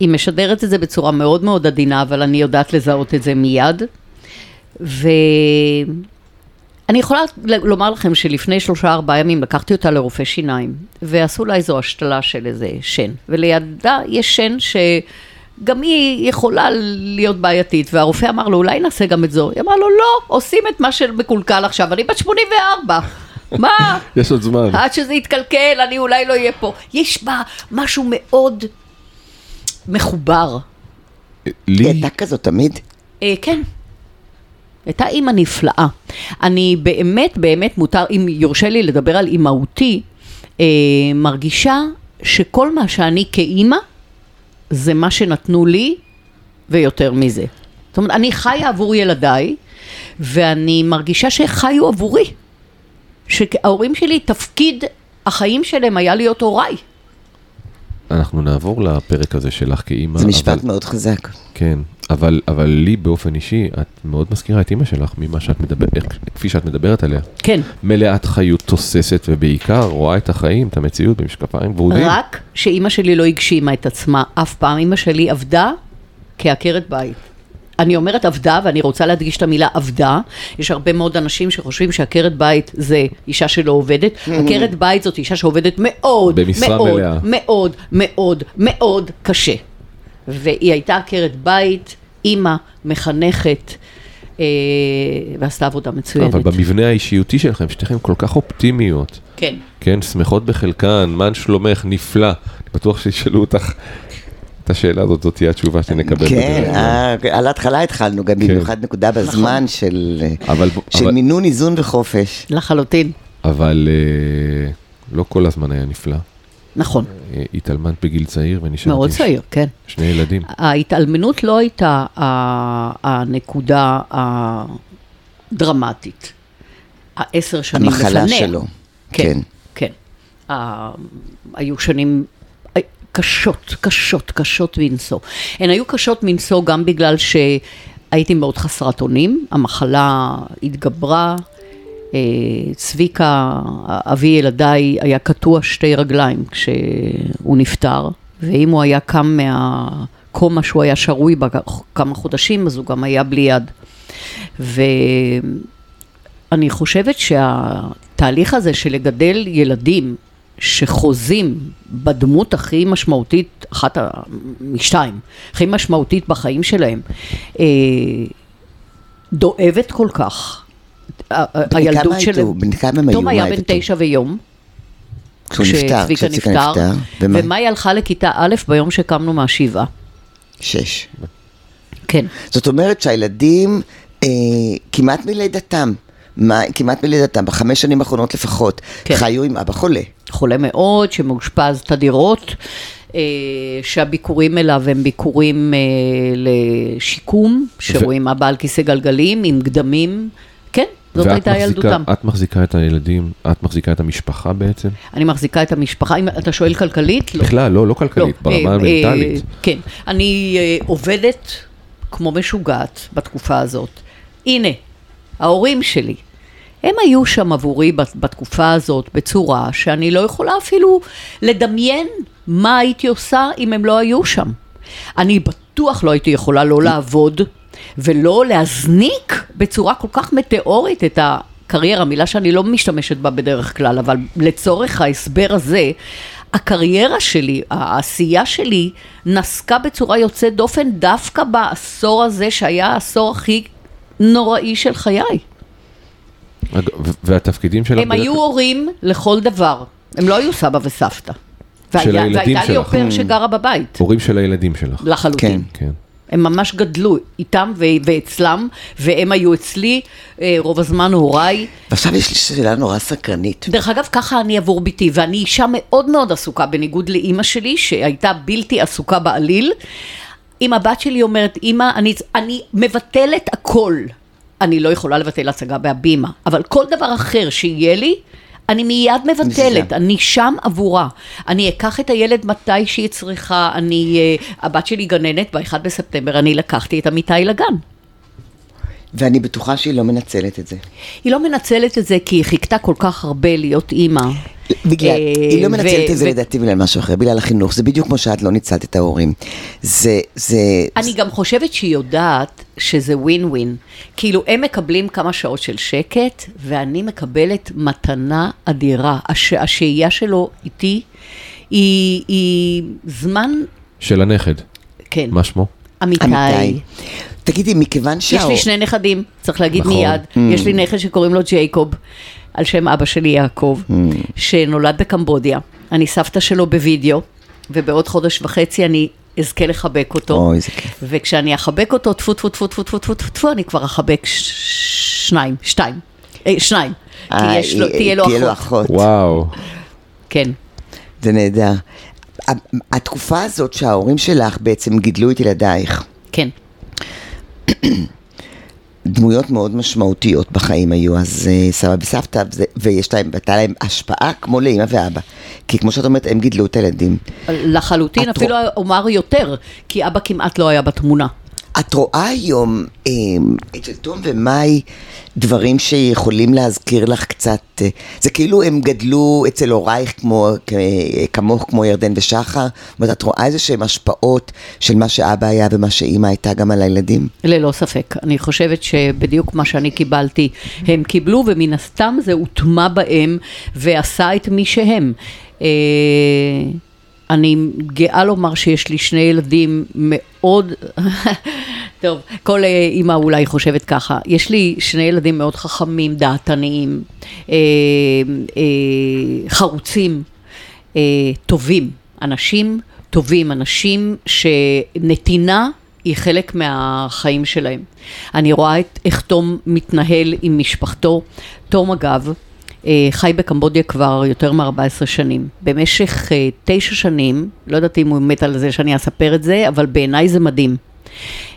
היא משדרת את זה בצורה מאוד מאוד עדינה, אבל אני יודעת לזהות את זה מיד. ואני יכולה לומר לכם שלפני שלושה ארבעה ימים לקחתי אותה לרופא שיניים, ועשו לה איזו השתלה של איזה שן, ולידה יש שן שגם היא יכולה להיות בעייתית, והרופא אמר לו, אולי נעשה גם את זו. היא אמרה לו, לא, עושים את מה שמקולקל עכשיו, אני בת 84. מה? יש עוד זמן. עד שזה יתקלקל, אני אולי לא אהיה פה. יש בה משהו מאוד מחובר. היא לי, הייתה כזאת תמיד? אה, כן. הייתה אימא נפלאה. אני באמת, באמת מותר, אם יורשה לי לדבר על אימהותי, אה, מרגישה שכל מה שאני כאימא, זה מה שנתנו לי, ויותר מזה. זאת אומרת, אני חיה עבור ילדיי, ואני מרגישה שחיו עבורי. שההורים שלי, תפקיד החיים שלהם היה להיות הוריי. אנחנו נעבור לפרק הזה שלך כאימא. זה משפט אבל- מאוד חזק. כן, אבל, אבל לי באופן אישי, את מאוד מזכירה את אימא שלך ממה שאת מדברת, כפי שאת מדברת עליה. כן. מלאת חיות תוססת, ובעיקר רואה את החיים, את המציאות במשקפיים ורודים. רק שאימא שלי לא הגשימה את עצמה אף פעם. אימא שלי עבדה כעקרת בית. אני אומרת עבדה, ואני רוצה להדגיש את המילה עבדה. יש הרבה מאוד אנשים שחושבים שעקרת בית זה אישה שלא עובדת. עקרת בית זאת אישה שעובדת מאוד, במשרה מאוד, מלאה. מאוד, מאוד, מאוד קשה. והיא הייתה עקרת בית, אימא, מחנכת, אה, ועשתה עבודה מצוינת. אבל במבנה האישיותי שלכם, שתיכן כל כך אופטימיות, כן. כן, שמחות בחלקן, מה שלומך, נפלא. אני בטוח שישאלו אותך את השאלה הזאת, זאת תהיה התשובה שנקבל. כן. אה, על ההתחלה התחלנו, גם במיוחד נקודה בזמן של אבל- של אבל- מינון, איזון וחופש. לחלוטין. אבל אה, לא כל הזמן היה נפלא. נכון. אה, התאלמנת בגיל צעיר ונשארתי מאוד צעיר, כן. שני ילדים. ההתאלמנות לא הייתה הנקודה הדרמטית. העשר שנים לפניה. המחלה שלו, כן, כן. כן. היו שנים אה, קשות, קשות, קשות מנשוא. הן היו קשות מנשוא גם בגלל שהייתי מאוד חסרת אונים, המחלה התגברה. אה, צביקה, אבי ילדיי, היה קטוע שתי רגליים כשהוא נפטר, ואם הוא היה קם מהקומה שהוא היה שרוי בה כמה חודשים, אז הוא גם היה בלי יד. ואני חושבת שהתהליך הזה של לגדל ילדים שחוזים בדמות הכי משמעותית, אחת משתיים, הכי משמעותית בחיים שלהם, אה, דואבת כל כך. הילדות. הייתו? בני כמה הם היו? תום היה בן? תשע ויום. כשהוא נפטר, כשצביקה נפטר. ומאי? הלכה לכיתה א' ביום שקמנו מהשבעה. שש. כן. זאת אומרת שהילדים אה, כמעט מלידתם, מה, כמעט מלידתם, בחמש שנים האחרונות לפחות, כן. חיו עם אבא חולה. חולה מאוד, שמאושפז תדירות, אה, שהביקורים אליו הם ביקורים אה, לשיקום, שרואים אבא על כיסא גלגלים עם גדמים, כן, זאת ואת הייתה ילדותם. את מחזיקה את הילדים, את מחזיקה את המשפחה בעצם? אני מחזיקה את המשפחה, אם אתה שואל כלכלית? לא. בכלל, לא, לא כלכלית, לא, ברמה אה, המנטלית. אה, כן, אני אה, עובדת כמו משוגעת בתקופה הזאת. הנה, ההורים שלי, הם היו שם עבורי בת- בתקופה הזאת בצורה שאני לא יכולה אפילו לדמיין מה הייתי עושה אם הם לא היו שם. אני בטוח לא הייתי יכולה לא לעבוד ולא להזניק בצורה כל כך מטאורית את הקריירה, מילה שאני לא משתמשת בה בדרך כלל, אבל לצורך ההסבר הזה, הקריירה שלי, העשייה שלי, נסקה בצורה יוצאת דופן דווקא בעשור הזה שהיה העשור הכי נוראי של חיי. והתפקידים שלך... הם היו הורים לכל דבר, הם לא היו סבא וסבתא. של והיה- הילדים והייתה לי שלך. אופר שגרה בבית, הורים של הילדים שלך. לחלוטין. כן. כן. הם ממש גדלו איתם ו- ואצלם, והם היו אצלי אה, רוב הזמן הוריי. ועכשיו יש לי שאלה נורא סקרנית. דרך אגב, ככה אני עבור ביתי, ואני אישה מאוד מאוד עסוקה, בניגוד לאימא שלי, שהייתה בלתי עסוקה בעליל. אם הבת שלי אומרת, אימא, אני, אני מבטלת הכל. אני לא יכולה לבטל הצגה בהבימה, אבל כל דבר אחר שיהיה לי, אני מיד מבטלת. אני שם עבורה. אני אקח את הילד מתי שהיא צריכה, אני, אה, הבת שלי גננת, ב-1 בספטמבר אני לקחתי את אמיתי לגן. ואני בטוחה שהיא לא מנצלת את זה. היא לא מנצלת את זה כי היא חיכתה כל כך הרבה להיות אימא. בגלל, אה, היא לא מנצלת ו- את זה ו- לדעתי בגלל משהו אחר, בגלל החינוך, זה בדיוק כמו שאת לא ניצלת את ההורים. זה, זה... אני גם חושבת שהיא יודעת שזה ווין ווין. כאילו, הם מקבלים כמה שעות של שקט, ואני מקבלת מתנה אדירה. הש... השהייה שלו איתי היא, היא זמן, של הנכד. כן, מה שמו? אמיתי. תגידי, מכיוון יש שהאור... לי שני נכדים, צריך להגיד נכון. מיד. יש לי נכד שקוראים לו ג'ייקוב, על שם אבא שלי יעקב, mm. שנולד בקמבודיה. אני סבתא שלו בווידאו, ובעוד חודש וחצי אני אזכה לחבק אותו. אוי, איזה כיף. וכשאני אחבק אותו, טפו, טפו, טפו, טפו, טפו, טפו, טפו, אני כבר אחבק ש... שניים, שתיים, אה, שניים. אה, כי יש אה, לו, תהיה לו אחות. תהיה לו אחות. וואו. כן. זה נהדר. התקופה הזאת שההורים שלך בעצם גידלו את ילדייך. כן. דמויות מאוד משמעותיות בחיים היו, אז אה, סבא וסבתא, ויש להם, הייתה להם השפעה כמו לאמא ואבא. כי כמו שאת אומרת, הם גידלו את הילדים. לחלוטין, את אפילו אומר יותר, כי אבא כמעט לא היה בתמונה. את רואה היום אה, אצל תום ומאי דברים שיכולים להזכיר לך קצת, אה, זה כאילו הם גדלו אצל הורייך כמו, כמוך כמו ירדן ושחר, אומרת, את רואה איזה שהם השפעות של מה שאבא היה ומה שאימא הייתה גם על הילדים? ללא ספק. אני חושבת שבדיוק מה שאני קיבלתי, הם קיבלו, ומן הסתם זה הוטמע בהם ועשה את מי שהם. אה, אני גאה לומר שיש לי שני ילדים מאוד, טוב, כל אה, אימא אולי חושבת ככה, יש לי שני ילדים מאוד חכמים, דעתניים, אה, אה, חרוצים, אה, טובים, אנשים טובים, אנשים שנתינה היא חלק מהחיים שלהם. אני רואה את, איך תום מתנהל עם משפחתו. תום אגב, אה, חי בקמבודיה כבר יותר מ-14 שנים. במשך אה, תשע שנים, לא יודעת אם הוא מת על זה שאני אספר את זה, אבל בעיניי זה מדהים.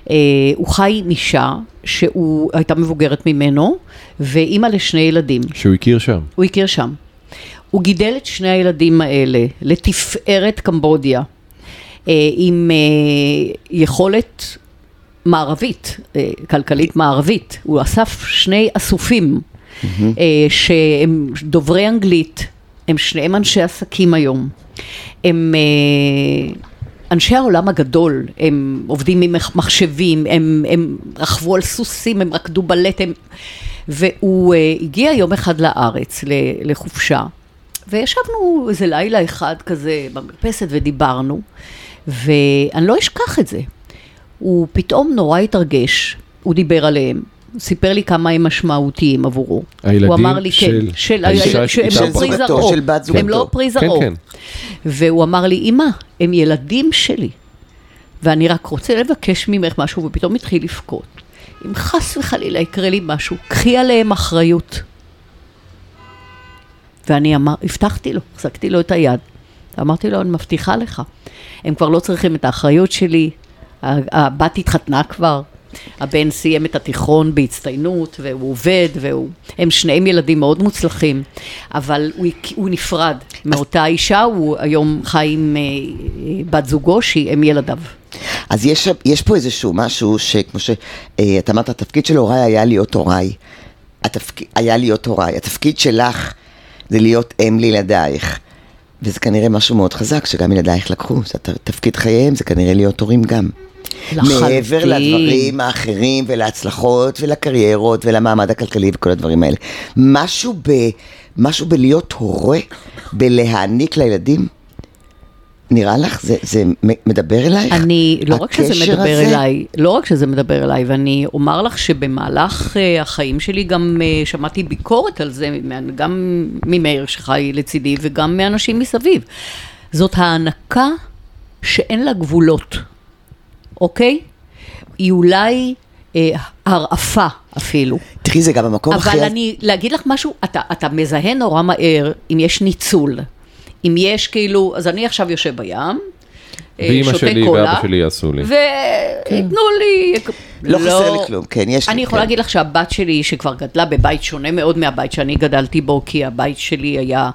אה, הוא חי עם אישה שהוא הייתה מבוגרת ממנו, ואימא לשני ילדים. שהוא הכיר שם. הוא הכיר שם. הוא גידל את שני הילדים האלה לתפארת קמבודיה, אה, עם אה, יכולת מערבית, אה, כלכלית מערבית. הוא אסף שני אסופים אה, שהם דוברי אנגלית, הם שניהם אנשי עסקים היום. הם אה, אנשי העולם הגדול, הם עובדים עם מחשבים, הם, הם רכבו על סוסים, הם רקדו בלט, הם... והוא אה, הגיע יום אחד לארץ לחופשה, וישבנו איזה לילה אחד כזה במרפסת ודיברנו, ואני לא אשכח את זה. הוא פתאום נורא התרגש, הוא דיבר עליהם. הוא סיפר לי כמה הם משמעותיים עבורו. הילדים הוא אמר לי, של- כן, של, האישה שהם של לא פרי זרעו, של בת זוגתו. הם לא פרי כן, זרעו. כן. והוא אמר לי, אמא, הם ילדים שלי, ואני רק רוצה לבקש ממך משהו, ופתאום התחיל לבכות. אם חס וחלילה יקרה לי משהו, קחי עליהם אחריות. ואני אמר, הבטחתי לו, החזקתי לו את היד. אמרתי לו, אני מבטיחה לך, הם כבר לא צריכים את האחריות שלי, ה- הבת התחתנה כבר, הבן סיים את התיכון בהצטיינות, והוא עובד, והוא... הם שניהם ילדים מאוד מוצלחים, אבל הוא, הוא נפרד מאותה אישה, הוא היום חי עם אה, אה, בת זוגו, שהיא אם ילדיו. אז יש, יש פה איזשהו משהו שכמו שאת אמרת, התפקיד של הוריי היה להיות הוריי. התפקיד, היה להיות הוריי. התפקיד שלך זה להיות אם לילדייך. וזה כנראה משהו מאוד חזק, שגם ילדייך לקחו. תפקיד חייהם, זה כנראה להיות הורים גם. לחלוטין. מעבר לדברים האחרים ולהצלחות ולקריירות ולמעמד הכלכלי וכל הדברים האלה. משהו, ב, משהו בלהיות הורה, בלהעניק לילדים, נראה לך? זה, זה מדבר אלייך? אני, לא רק שזה מדבר הזה? אליי, לא רק שזה מדבר אליי, ואני אומר לך שבמהלך אה, החיים שלי גם אה, שמעתי ביקורת על זה, גם ממאיר שחי לצידי וגם מאנשים מסביב. זאת הענקה שאין לה גבולות, אוקיי? היא אולי אה, הרעפה אפילו. תראי, זה גם המקום הכי... אבל אני, להגיד לך משהו, אתה, אתה מזהה נורא מהר אם יש ניצול. אם יש כאילו, אז אני עכשיו יושב בים, אה, ואימא שלי ואבא שלי יעשו לי. וייתנו לי... לא חסר לי כלום, כן, יש לי, אני יכולה כן. להגיד לך שהבת שלי, שכבר גדלה בבית שונה מאוד מהבית שאני גדלתי בו, כי הבית שלי היה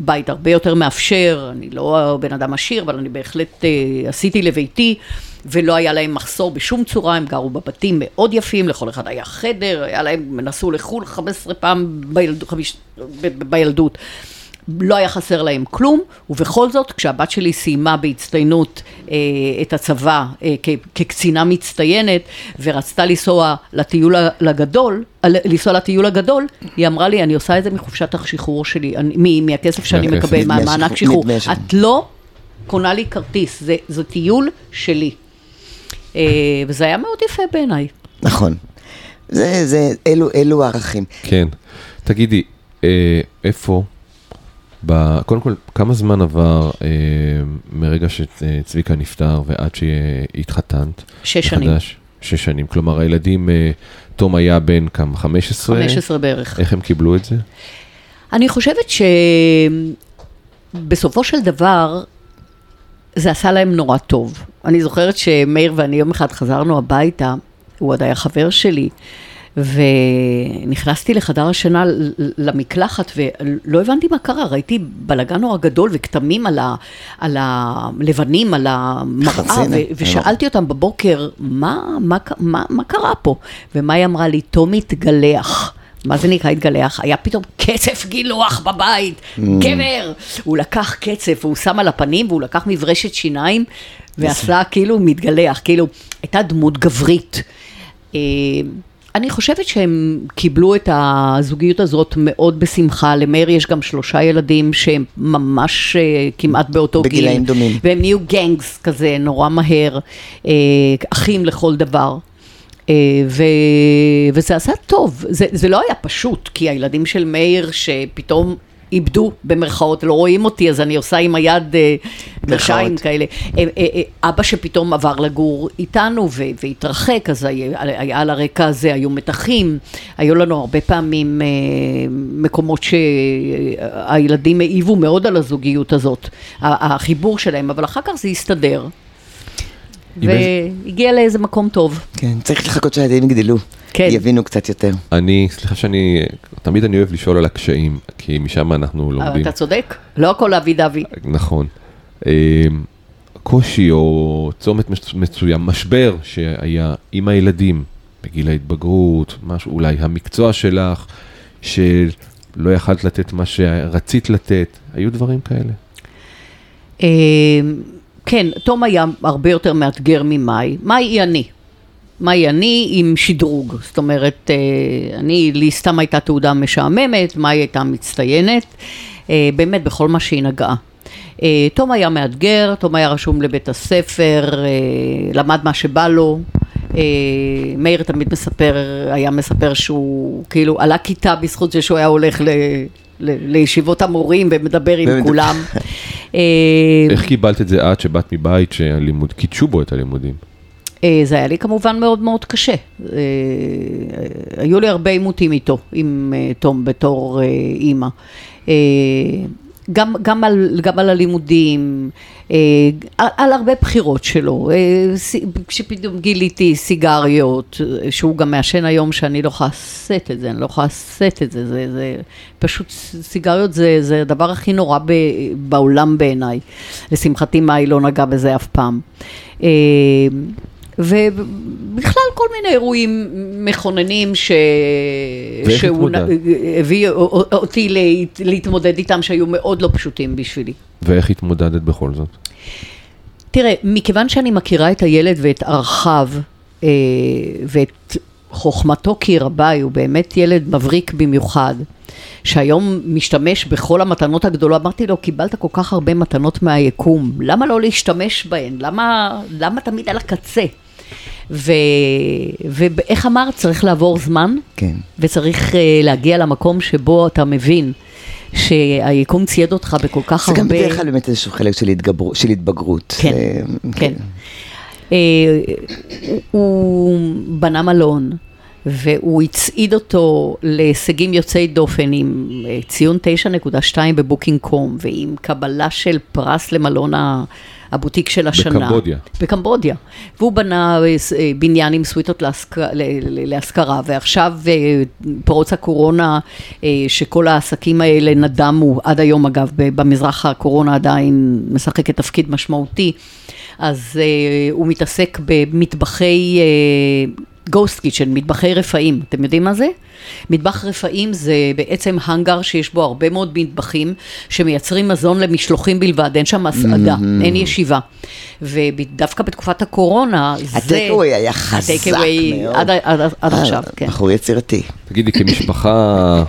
בית הרבה יותר מאפשר, אני לא בן אדם עשיר, אבל אני בהחלט אה, עשיתי לביתי, ולא היה להם מחסור בשום צורה, הם גרו בבתים מאוד יפים, לכל אחד היה חדר, היה להם, הם נסעו לחו"ל 15 פעם בילד, חמיש, ב, בילדות. לא היה חסר להם כלום, ובכל זאת, כשהבת שלי סיימה בהצטיינות אה, את הצבא אה, כ- כקצינה מצטיינת, ורצתה לנסוע לטיול הגדול, לנסוע לטיול הגדול, היא אמרה לי, אני עושה את זה מחופשת השחרור שלי, אני, מהכסף שאני. מקבל, מהמענק שחרור. את לא קונה לי כרטיס, זה, זה טיול שלי. אה, וזה היה מאוד יפה בעיניי. נכון. זה, זה, אלו, אלו הערכים. כן. תגידי, אה, איפה, ב... קודם כל, כמה זמן עבר אה, מרגע שצביקה נפטר ועד שהתחתנת? שש שנים. מחדש? שש שנים. כלומר, הילדים, אה, תום היה בן כמה? 15? 15 בערך. איך הם קיבלו את זה? אני חושבת שבסופו של דבר, זה עשה להם נורא טוב. אני זוכרת שמאיר ואני יום אחד חזרנו הביתה, הוא עוד היה חבר שלי, ונכנסתי לחדר השינה למקלחת ולא הבנתי מה קרה, ראיתי בלאגן נורא גדול וכתמים על, ה, על הלבנים, על המראה. ו- ושאלתי אותם בבוקר, מה, מה, מה, מה קרה פה? ומאי אמרה לי, תומי התגלח. מה זה נקרא התגלח? היה פתאום קצף גילוח בבית, גבר! הוא לקח קצף, והוא שם על הפנים, והוא לקח מברשת שיניים, ועשה כאילו מתגלח, כאילו, הייתה דמות גברית. אה, אני חושבת שהם קיבלו את הזוגיות הזאת מאוד בשמחה, למאיר יש גם שלושה ילדים שהם ממש אה, כמעט באותו גיל. בגילאים דומים. והם נהיו גנגס כזה, נורא מהר, אה, אחים לכל דבר. אה, ו... וזה עשה טוב, זה, זה לא היה פשוט, כי הילדים של מאיר שפתאום איבדו במרכאות, לא רואים אותי, אז אני עושה עם היד גרשיים כאלה. אה, אה, אה, אבא שפתאום עבר לגור איתנו והתרחק, אז היה, היה על הרקע הזה, היו מתחים, היו לנו הרבה פעמים מקומות שהילדים העיבו מאוד על הזוגיות הזאת, החיבור שלהם, אבל אחר כך זה הסתדר. והגיע לאיזה מקום טוב. כן, צריך לחכות שהילדים יגדלו. כן. יבינו קצת יותר. אני, סליחה שאני, תמיד אני אוהב לשאול על הקשיים, כי משם אנחנו אבל לומדים. אתה צודק, לא הכל אבי דבי. נכון. אה, קושי או צומת מס- מסוים, משבר שהיה עם הילדים בגיל ההתבגרות, משהו, אולי המקצוע שלך, שלא יכלת לתת מה שרצית לתת, היו דברים כאלה. כן, תום היה הרבה יותר מאתגר ממאי. מאי היא אני. מאי אני עם שדרוג. זאת אומרת, אה, אני, לי סתם הייתה תעודה משעממת, מאי הייתה מצטיינת, אה, באמת בכל מה שהיא נגעה. אה, תום היה מאתגר, תום היה רשום לבית הספר, למד מה שבא לו. מאיר תמיד מספר, היה מספר שהוא כאילו עלה כיתה בזכות זה שהוא היה הולך ל, לישיבות המורים ומדבר עם. כולם. אה, איך קיבלת את זה את שבאת מבית שהלימוד, קידשו בו את הלימודים? אה, זה היה לי כמובן מאוד מאוד קשה. אה, היו לי הרבה עימותים איתו, עם תום בתור אימא. גם, גם, על, גם על הלימודים, אה, על, על הרבה בחירות שלו. אה, כשפתאום גיליתי סיגריות, אה, שהוא גם מעשן היום שאני לא יכולה לשאת את זה, אני לא יכולה לשאת את זה, זה, זה פשוט סיגריות זה, זה הדבר הכי נורא ב, בעולם בעיניי. לשמחתי מאי לא נגע בזה אף פעם. ובכלל כל מיני אירועים מכוננים ש... שהוא הביא אותי להת- להתמודד איתם שהיו מאוד לא פשוטים בשבילי. ואיך התמודדת בכל זאת? תראה, מכיוון שאני מכירה את הילד ואת ערכיו אה, ואת חוכמתו כי רבה, הוא באמת ילד מבריק במיוחד, שהיום משתמש בכל המתנות הגדולות, אמרתי לו, קיבלת כל כך הרבה מתנות מהיקום, למה לא להשתמש בהן? למה, למה תמיד על הקצה? ו, ואיך אמרת, צריך לעבור זמן, כן. וצריך אה, להגיע למקום שבו אתה מבין שהיקום צייד אותך בכל כך זה הרבה... גם בדרך כלל באמת איזשהו חלק של התגברות, של התבגרות. כן, זה- כן. אה, הוא- הוא בנה מלון, והוא הצעיד אותו להישגים יוצאי דופן עם אה, ציון 9.2 בבוקינג קום, ועם קבלה של פרס למלון ה- הבוטיק של השנה. בקמבודיה. בקמבודיה. והוא בנה אה, אה, בניין עם סוויטות להשכ- להשכרה, ועכשיו פרוץ הקורונה, שכל העסקים האלה נדמו, עד היום אגב, במזרח הקורונה עדיין משחקת תפקיד משמעותי, אז הוא מתעסק במטבחי גוסט קיצ'ן, מטבחי רפאים. אתם יודעים מה זה? מטבח רפאים זה בעצם האנגר שיש בו הרבה מאוד מטבחים שמייצרים מזון למשלוחים בלבד, אין שם מסעדה, אין ישיבה. ודווקא בתקופת הקורונה, זה... הטייקווי היה חזק הטייקווי מאוד. עד, עד, עד אה, עכשיו, כן. בחור יצירתי. תגידי, כמשפחה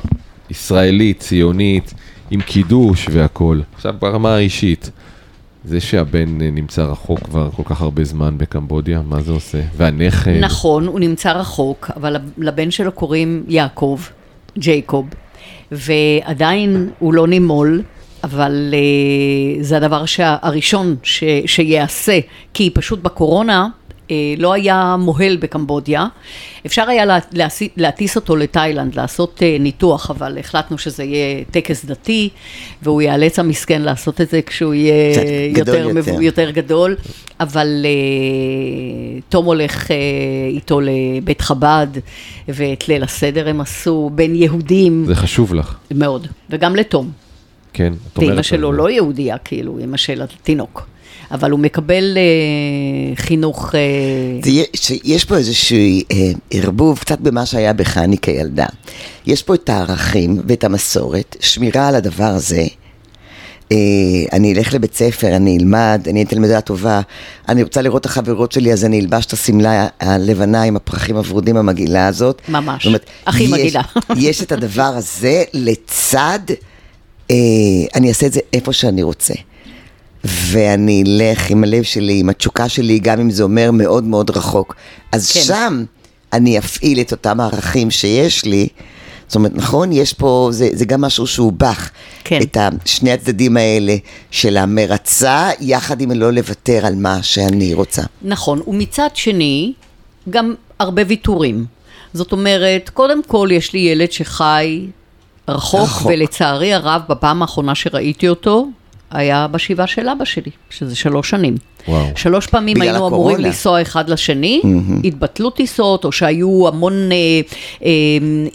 ישראלית, ציונית, עם קידוש והכול, עכשיו ברמה האישית, זה שהבן אה, נמצא רחוק כבר כל כך הרבה זמן בקמבודיה, מה זה עושה? והנכד, נכון, הוא נמצא רחוק, אבל לבן שלו קוראים יעקב, ג'ייקוב, ועדיין הוא לא נימול, אבל uh, זה הדבר שה, הראשון ש, שיעשה, כי פשוט בקורונה אה, לא היה מוהל בקמבודיה. אפשר היה להטיס אותו לתאילנד, לעשות אה, ניתוח, אבל החלטנו שזה יהיה טקס דתי, והוא ייאלץ המסכן לעשות את זה כשהוא יהיה יותר, יותר. יותר גדול, אבל אה, תום הולך אה, איתו לבית חב"ד, ואת ליל הסדר הם עשו בין יהודים, זה חשוב לך, מאוד, וגם לתום. כן? את אומרת ואימא שלו. לא יהודייה, כאילו, אימא של התינוק. אבל הוא מקבל אה, חינוך... אה, יש, יש פה איזשהו אה, ערבוב קצת במה שהיה בך אני כילדה. יש פה את הערכים ואת המסורת, שמירה על הדבר הזה. אה, אני אלך לבית ספר, אני אלמד, אני אהיה תלמידה טובה, אני רוצה לראות את החברות שלי, אז אני אלבש את השמלה הלבנה עם הפרחים הוורודים המגעילה הזאת. ממש. אומרת, הכי מגעילה. יש את הדבר הזה לצד, אה, אני אעשה את זה איפה שאני רוצה. ואני אלך עם הלב שלי, עם התשוקה שלי, גם אם זה אומר מאוד מאוד רחוק. אז כן. שם אני אפעיל את אותם הערכים שיש לי. זאת אומרת, נכון, יש פה, זה, זה גם משהו שהוא בך. כן. את שני הצדדים האלה של המרצה, יחד עם לא לוותר על מה שאני רוצה. נכון, ומצד שני, גם הרבה ויתורים. זאת אומרת, קודם כל יש לי ילד שחי רחוק, רחוק. ולצערי הרב, בפעם האחרונה שראיתי אותו, היה בשבעה של אבא שלי, שזה שלוש שנים. וואו. שלוש פעמים היינו הקורונה. אמורים לנסוע אחד לשני, התבטלו טיסות, או שהיו המון אה, אה,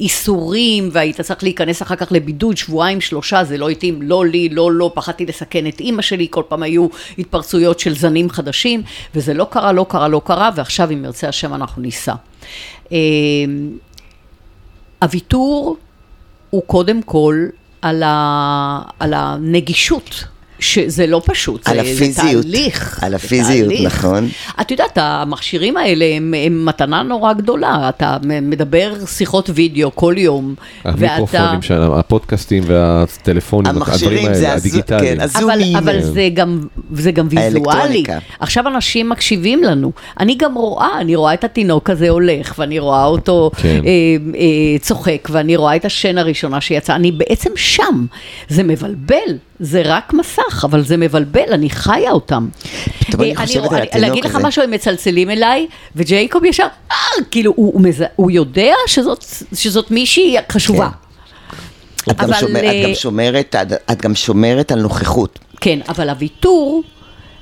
איסורים, והיית צריך להיכנס אחר כך לבידוד, שבועיים, שלושה, זה לא התאים, לא לי, לא לו, פחדתי לסכן את אימא שלי, כל פעם היו התפרצויות של זנים חדשים, וזה לא קרה, לא קרה, לא קרה, ועכשיו, אם ירצה השם, אנחנו ניסע. אה, הוויתור הוא קודם כל על, ה, על הנגישות. שזה לא פשוט, על זה, הפיזיות. זה תהליך. על זה הפיזיות, תהליך. נכון. את יודעת, המכשירים האלה הם, הם מתנה נורא גדולה, אתה מדבר שיחות וידאו כל יום, המיקרופונים שלנו, הפודקאסטים והטלפונים, המכשירים הדברים זה האלה, הז- הדיגיטליים. כן, אבל, הזומים, אבל אה, זה גם, זה גם ויזואלי. האלקטרוניקה. עכשיו אנשים מקשיבים לנו. אני גם רואה, אני רואה את התינוק הזה הולך, ואני רואה אותו כן. אה, אה, צוחק, ואני רואה את השן הראשונה שיצא. אני בעצם שם. זה מבלבל, זה רק מסך, אבל זה מבלבל, אני חיה אותם. פתאום אני אה, חושבת על התינוק להגיד לך הזה. משהו, הם מצלצלים אליי, וג'ייקוב ישר, אה, כאילו, הוא, יודע שזאת, מישהי חשובה. את גם, אבל, שומר, אה, את, גם שומרת, את, את גם שומרת על נוכחות. כן, אבל הוויתור,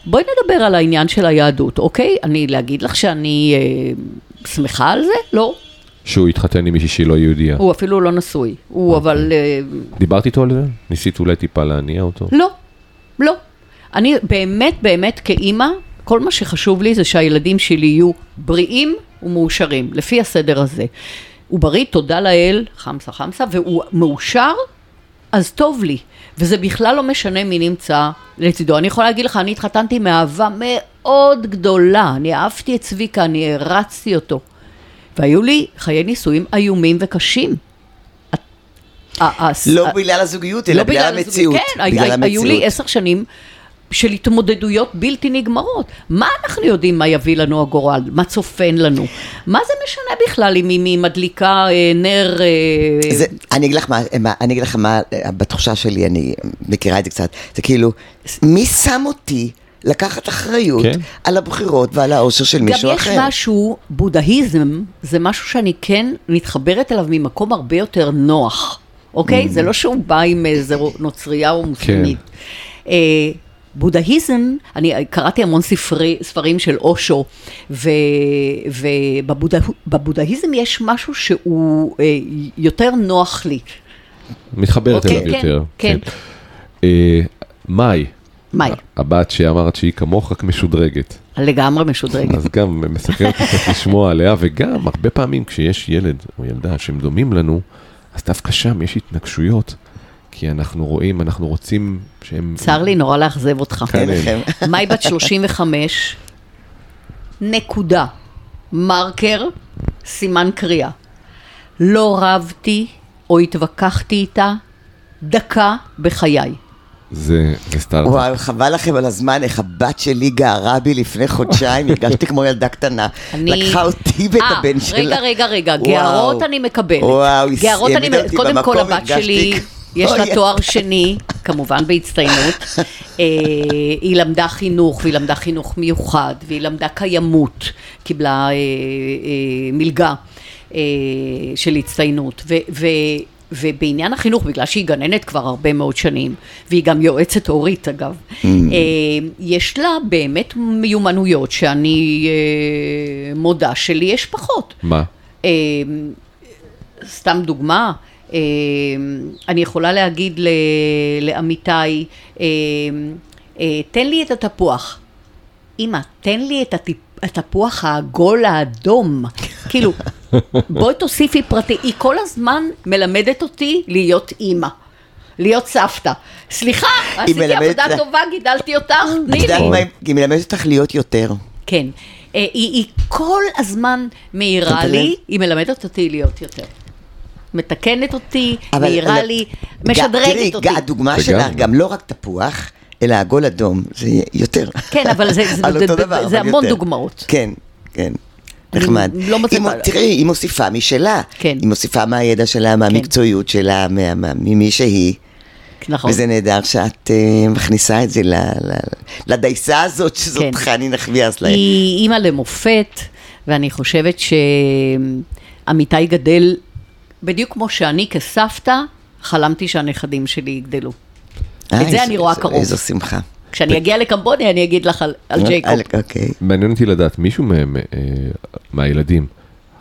בואי נדבר על העניין של היהדות, אוקיי? אני, להגיד לך שאני אה, שמחה על זה? לא. שהוא התחתן עם מישהי שהיא לא יהודייה. הוא אפילו לא נשוי. הוא אבל... אה, דיברת איתו על זה? ניסית אולי טיפה להניע אותו? לא, לא. אני באמת, באמת כאימא, כל מה שחשוב לי זה שהילדים שלי יהיו בריאים ומאושרים, לפי הסדר הזה. הוא בריא, תודה לאל, חמסה חמסה, והוא מאושר, אז טוב לי. וזה בכלל לא משנה מי נמצא לצידו. אני יכולה להגיד לך, אני התחתנתי מאהבה מאוד גדולה. אני אהבתי את צביקה, אני הרצתי אותו. והיו לי חיי נישואים איומים וקשים. לא בגלל הזוגיות, אלא לא בגלל. המציאות. כן, היו לי. עשר שנים של התמודדויות בלתי נגמרות. מה אנחנו יודעים מה יביא לנו הגורל? מה צופן לנו? מה זה משנה בכלל אם היא מדליקה אה, נר... אה, זה, אני אגיד לך מה, מה, אני אגיד לך מה, אה, בתחושה שלי, אני מכירה את זה קצת, זה כאילו, מי שם אותי לקחת אחריות כן. על הבחירות ועל האושר של מישהו גם אחר? יש משהו, בודהיזם זה משהו שאני כן מתחברת אליו ממקום הרבה יותר נוח, אוקיי? Mm. זה לא שהוא בא עם איזה נוצרייה או מוסלמית. כן. אה, בודהיזם, אני קראתי המון ספרי, ספרים של אושו, ובבודהיזם יש משהו שהוא אה, יותר נוח לי. מתחברת אוקיי, אליו כן, יותר. כן. אה, מאי, מאי, הבת שאמרת שהיא כמוך רק משודרגת. לגמרי משודרגת. אז גם מסקר אותי קצת לשמוע עליה, וגם הרבה פעמים כשיש ילד או ילדה שהם דומים לנו, אז דווקא שם יש התנגשויות, כי אנחנו רואים, אנחנו רוצים שהם... צר לי נורא לאכזב אותך. כן. מאי בת 35, נקודה. מרקר, סימן קריאה. לא רבתי או התווכחתי איתה דקה בחיי. זה, זה סטארט-אפ. וואי, חבל לכם על הזמן, איך הבת שלי גערה בי לפני חודשיים, הרגשתי כמו ילדה קטנה. אני- לקחה אותי ואת אה, הבן שלה. רגע, רגע, רגע, וואו. גערות אני מקבלת. וואו, היא גערות אני העמידה מקבלת. אותי קודם כל, הבת שלי, יש לה. תואר שני, כמובן בהצטיינות. אה, היא למדה חינוך, והיא למדה חינוך מיוחד, והיא למדה קיימות, קיבלה אה, מלגה של הצטיינות. ו, ובעניין החינוך, בגלל שהיא גננת כבר הרבה מאוד שנים, והיא גם יועצת הורית אגב, mm. אה, יש לה באמת מיומנויות שאני אה, מודה שלי יש פחות. מה? אה, סתם דוגמה, אני יכולה להגיד ל- לעמיתי, אה, תן לי את התפוח. אמא, תן לי את. התפוח העגול האדום. כאילו, בואי תוסיפי פרטי. היא כל הזמן מלמדת אותי להיות אימא. להיות סבתא. סליחה, עשיתי מלמדת עבודה טובה, גידלתי אותך, תני יודעת לי. מה, היא מלמדת אותך להיות יותר. כן. אה, היא, היא כל הזמן מעירה לי? היא מלמדת אותי להיות יותר. מתקנת אותי, מעירה אבל- לי, משדרגת תראי, אותי. ג- הדוגמה וגם- שלך, גם לא רק תפוח, אלא עגול אדום, זה יותר. כן, אבל זה- זה- זה- דבר, זה אבל המון יותר. דוגמאות. כן, כן. נחמד. לא מצליחה- היא מ- תראי, היא מוסיפה משלה. כן. היא מוסיפה מהידע שלה, מהמקצועיות שלה, מה- מה- ממי שהיא. נכון. וזה נהדר שאת אה, מכניסה את זה ל- ל- לדייסה הזאת, שזאת כן. חני נחמיאס להם. היא אימא למופת, ואני חושבת שעמיתי גדל בדיוק כמו שאני כסבתא, חלמתי שהנכדים שלי יגדלו. את זה אני רואה קרוב. איזו שמחה. כשאני אגיע לקמבודיה אני אגיד לך על- על ג'ייקוב. אה, אוקיי. מעניין אותי לדעת, מישהו אה, מהילדים,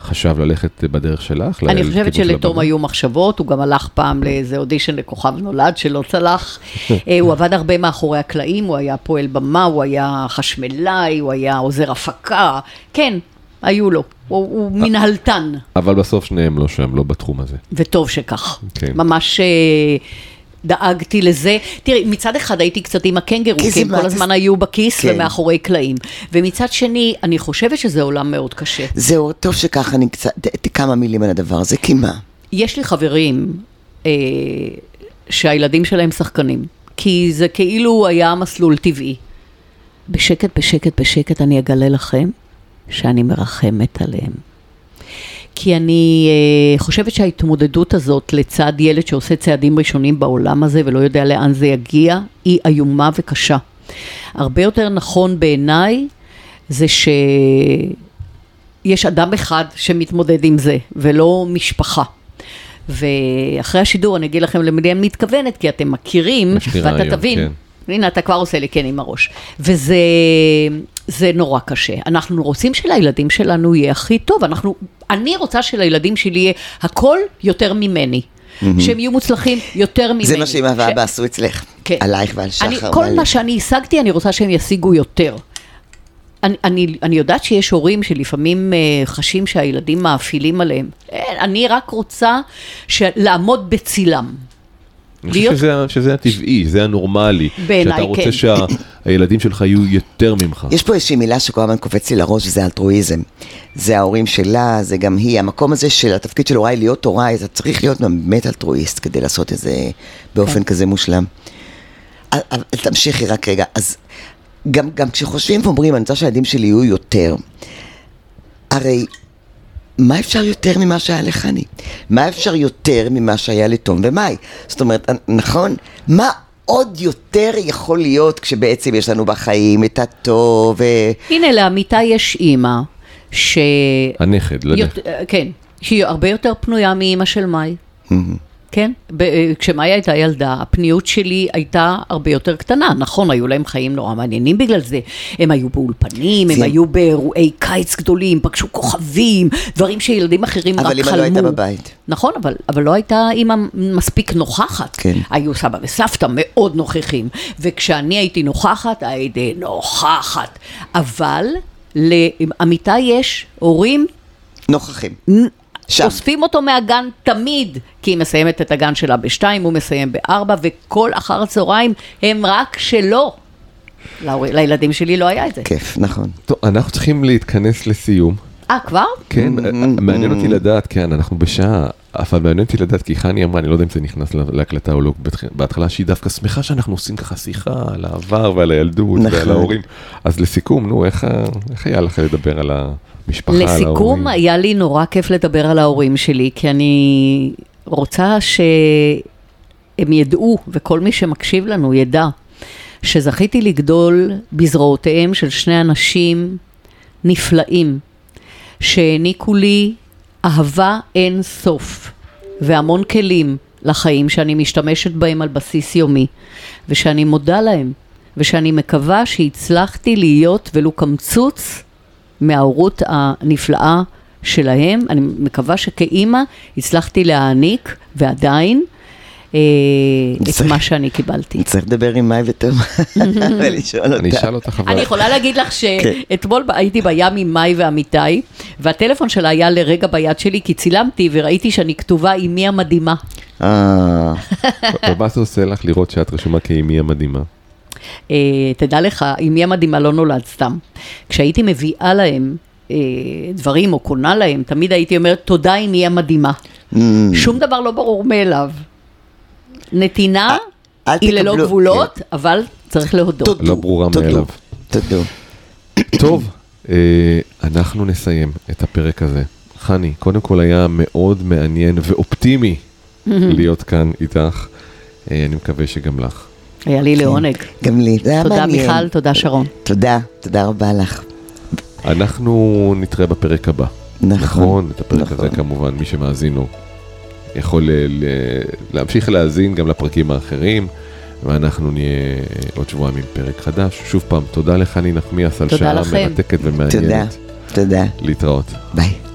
חשב ללכת בדרך שלך? אני חושבת של שלתום? היו מחשבות, הוא גם הלך פעם לאיזה אודישן לכוכב נולד שלא צלח. אה, הוא עבד הרבה מאחורי הקלעים, הוא היה פועל במה, הוא היה חשמלאי, הוא היה עוזר הפקה, כן, היו לו. הוא, הוא מנהלתן, אבל בסוף שניהם לא שם, לא בתחום הזה. וטוב שכך. כן. ממש אה, דאגתי לזה. תראי, מצד אחד הייתי קצת עם הקנגרו, כי הם מה- כל הזמן היו בכיס כן. ומאחורי קלעים. ומצד שני, אני חושבת שזה עולם מאוד קשה. זהו, טוב שככה אני קצת, כמה מילים על הדבר הזה, כי מה? יש לי חברים אה, שהילדים שלהם שחקנים, כי זה כאילו היה מסלול טבעי. בשקט, בשקט, בשקט אני אגלה לכם שאני מרחמת עליהם. כי אני אה, חושבת שההתמודדות הזאת לצד ילד שעושה צעדים ראשונים בעולם הזה ולא יודע לאן זה יגיע, היא איומה וקשה. הרבה יותר נכון בעיניי זה שיש אדם אחד שמתמודד עם זה, ולא משפחה. ואחרי השידור אני אגיד לכם למי אני מתכוונת, כי אתם מכירים, ואתה רעיון, תבין. כן. הנה, אתה כבר עושה לי כן עם הראש. וזה זה נורא קשה. אנחנו רוצים שלילדים שלנו יהיה הכי טוב. אנחנו, אני רוצה שלילדים שלי יהיה הכל יותר ממני. שהם יהיו מוצלחים יותר ממני. זה מה שאמא ואבא עשו אצלך. כן. עלייך ועל שחר. אני, כל ועל- מה שאני השגתי, אני רוצה שהם ישיגו יותר. אני, אני, אני יודעת שיש הורים שלפעמים uh, חשים שהילדים מאפילים עליהם. אין, אני רק רוצה לעמוד בצילם. אני חושב שזה, שזה הטבעי, זה הנורמלי. בעיניי, שאתה רוצה כן. שהילדים שלך יהיו יותר ממך. יש פה איזושהי מילה שכל הזמן קופץ לי לראש, וזה אלטרואיזם. זה ההורים שלה, זה גם היא. המקום הזה של התפקיד של הוריי להיות הוריי, אתה צריך להיות באמת אלטרואיסט כדי לעשות את זה באופן כן. כזה מושלם. תמשיכי רק רגע. אז גם, גם כשחושבים ואומרים, אני רוצה שהילדים שלי יהיו יותר, הרי מה אפשר יותר ממה שהיה לחני? מה אפשר יותר ממה שהיה לתום ומאי? זאת אומרת, נכון? מה עוד יותר יכול להיות כשבעצם יש לנו בחיים את הטוב ו... הנה, לעמיתה יש אימא, ש... הנכד, לנכד. יות- כן, שהיא הרבה יותר פנויה מאימא של מאי. כן? ב- אה, כשמאי הייתה ילדה, הפניות שלי הייתה הרבה יותר קטנה. נכון, היו להם חיים נורא מעניינים בגלל זה. הם היו באולפנים, הם היו באירועי קיץ גדולים, פגשו כוכבים, דברים שילדים אחרים רק אבל חלמו. אמא לא הייתה בבית. נכון, אבל, אבל לא הייתה אימא מספיק נוכחת. כן. היו סבא וסבתא מאוד נוכחים, וכשאני הייתי נוכחת, הייתי נוכחת. אבל לעמיתה יש הורים נוכחים. שם. אוספים אותו מהגן תמיד, כי היא מסיימת את הגן שלה בשתיים, הוא מסיים בארבע, וכל אחר הצהריים הם רק שלו. לילדים שלי לא היה את זה. כיף, נכון. טוב, אנחנו צריכים להתכנס לסיום. אה, כבר? כן, מעניין אותי לדעת, כן, אנחנו בשעה, אבל מעניין אותי לדעת, כי חני אמרה, אני לא יודע אם זה נכנס לה- להקלטה או לא, בהתח- בהתחלה שהיא דווקא שמחה שאנחנו עושים ככה שיחה על העבר ועל הילדות נכון. ועל ההורים. אז לסיכום, נו, איך איך היה לך לדבר על המשפחה, על ההורים? לסיכום, היה לי נורא כיף לדבר על ההורים שלי, כי אני רוצה שהם ידעו, וכל מי שמקשיב לנו ידע, שזכיתי לגדול בזרועותיהם של שני אנשים נפלאים, שהעניקו לי אהבה אין סוף, והמון כלים לחיים שאני משתמשת בהם על בסיס יומי, ושאני מודה להם, ושאני מקווה שהצלחתי להיות ולו קמצוץ מההורות הנפלאה שלהם. אני מקווה שכאימא הצלחתי להעניק, ועדיין, את צריך- מה שאני קיבלתי. צריך לדבר עם מאי ותום ולשאול אני אותה. אשאל אותך אבל... אני יכולה להגיד לך כן. שאתמול הייתי בים עם מאי ואמיתי, והטלפון שלה היה לרגע ביד שלי, כי צילמתי וראיתי שאני כתובה אמי המדהימה. אה, ומה זה עושה לך לראות שאת רשומה כאימי המדהימה? אה, תדע לך, אמי המדהימה לא נולד סתם. כשהייתי מביאה להם אה, דברים או קונה להם, תמיד הייתי אומרת, תודה אמי המדהימה. mm, שום דבר לא ברור מאליו. נתינה אל היא ללא גבולות, אבל צריך להודות. לא ברורה מאליו. תודו. טוב, אה, אנחנו נסיים את הפרק הזה. חני, קודם כל היה מאוד מעניין ואופטימי להיות כאן איתך. אה, אני מקווה שגם לך. היה לי לעונג. גם לי, זה היה תודה מעניין. מיכל, תודה שרון. תודה, תודה רבה לך. אנחנו נתראה בפרק הבא. נכון. נכון, את הפרק נכון. הזה כמובן, מי שמאזין לו יכול ל- להמשיך להאזין גם לפרקים האחרים, ואנחנו נהיה עוד שבועיים עם פרק חדש. שוב פעם, תודה לחני נחמיאס על תודה שעה לכם. מרתקת תודה, ומעניינת. תודה. להתראות. ביי.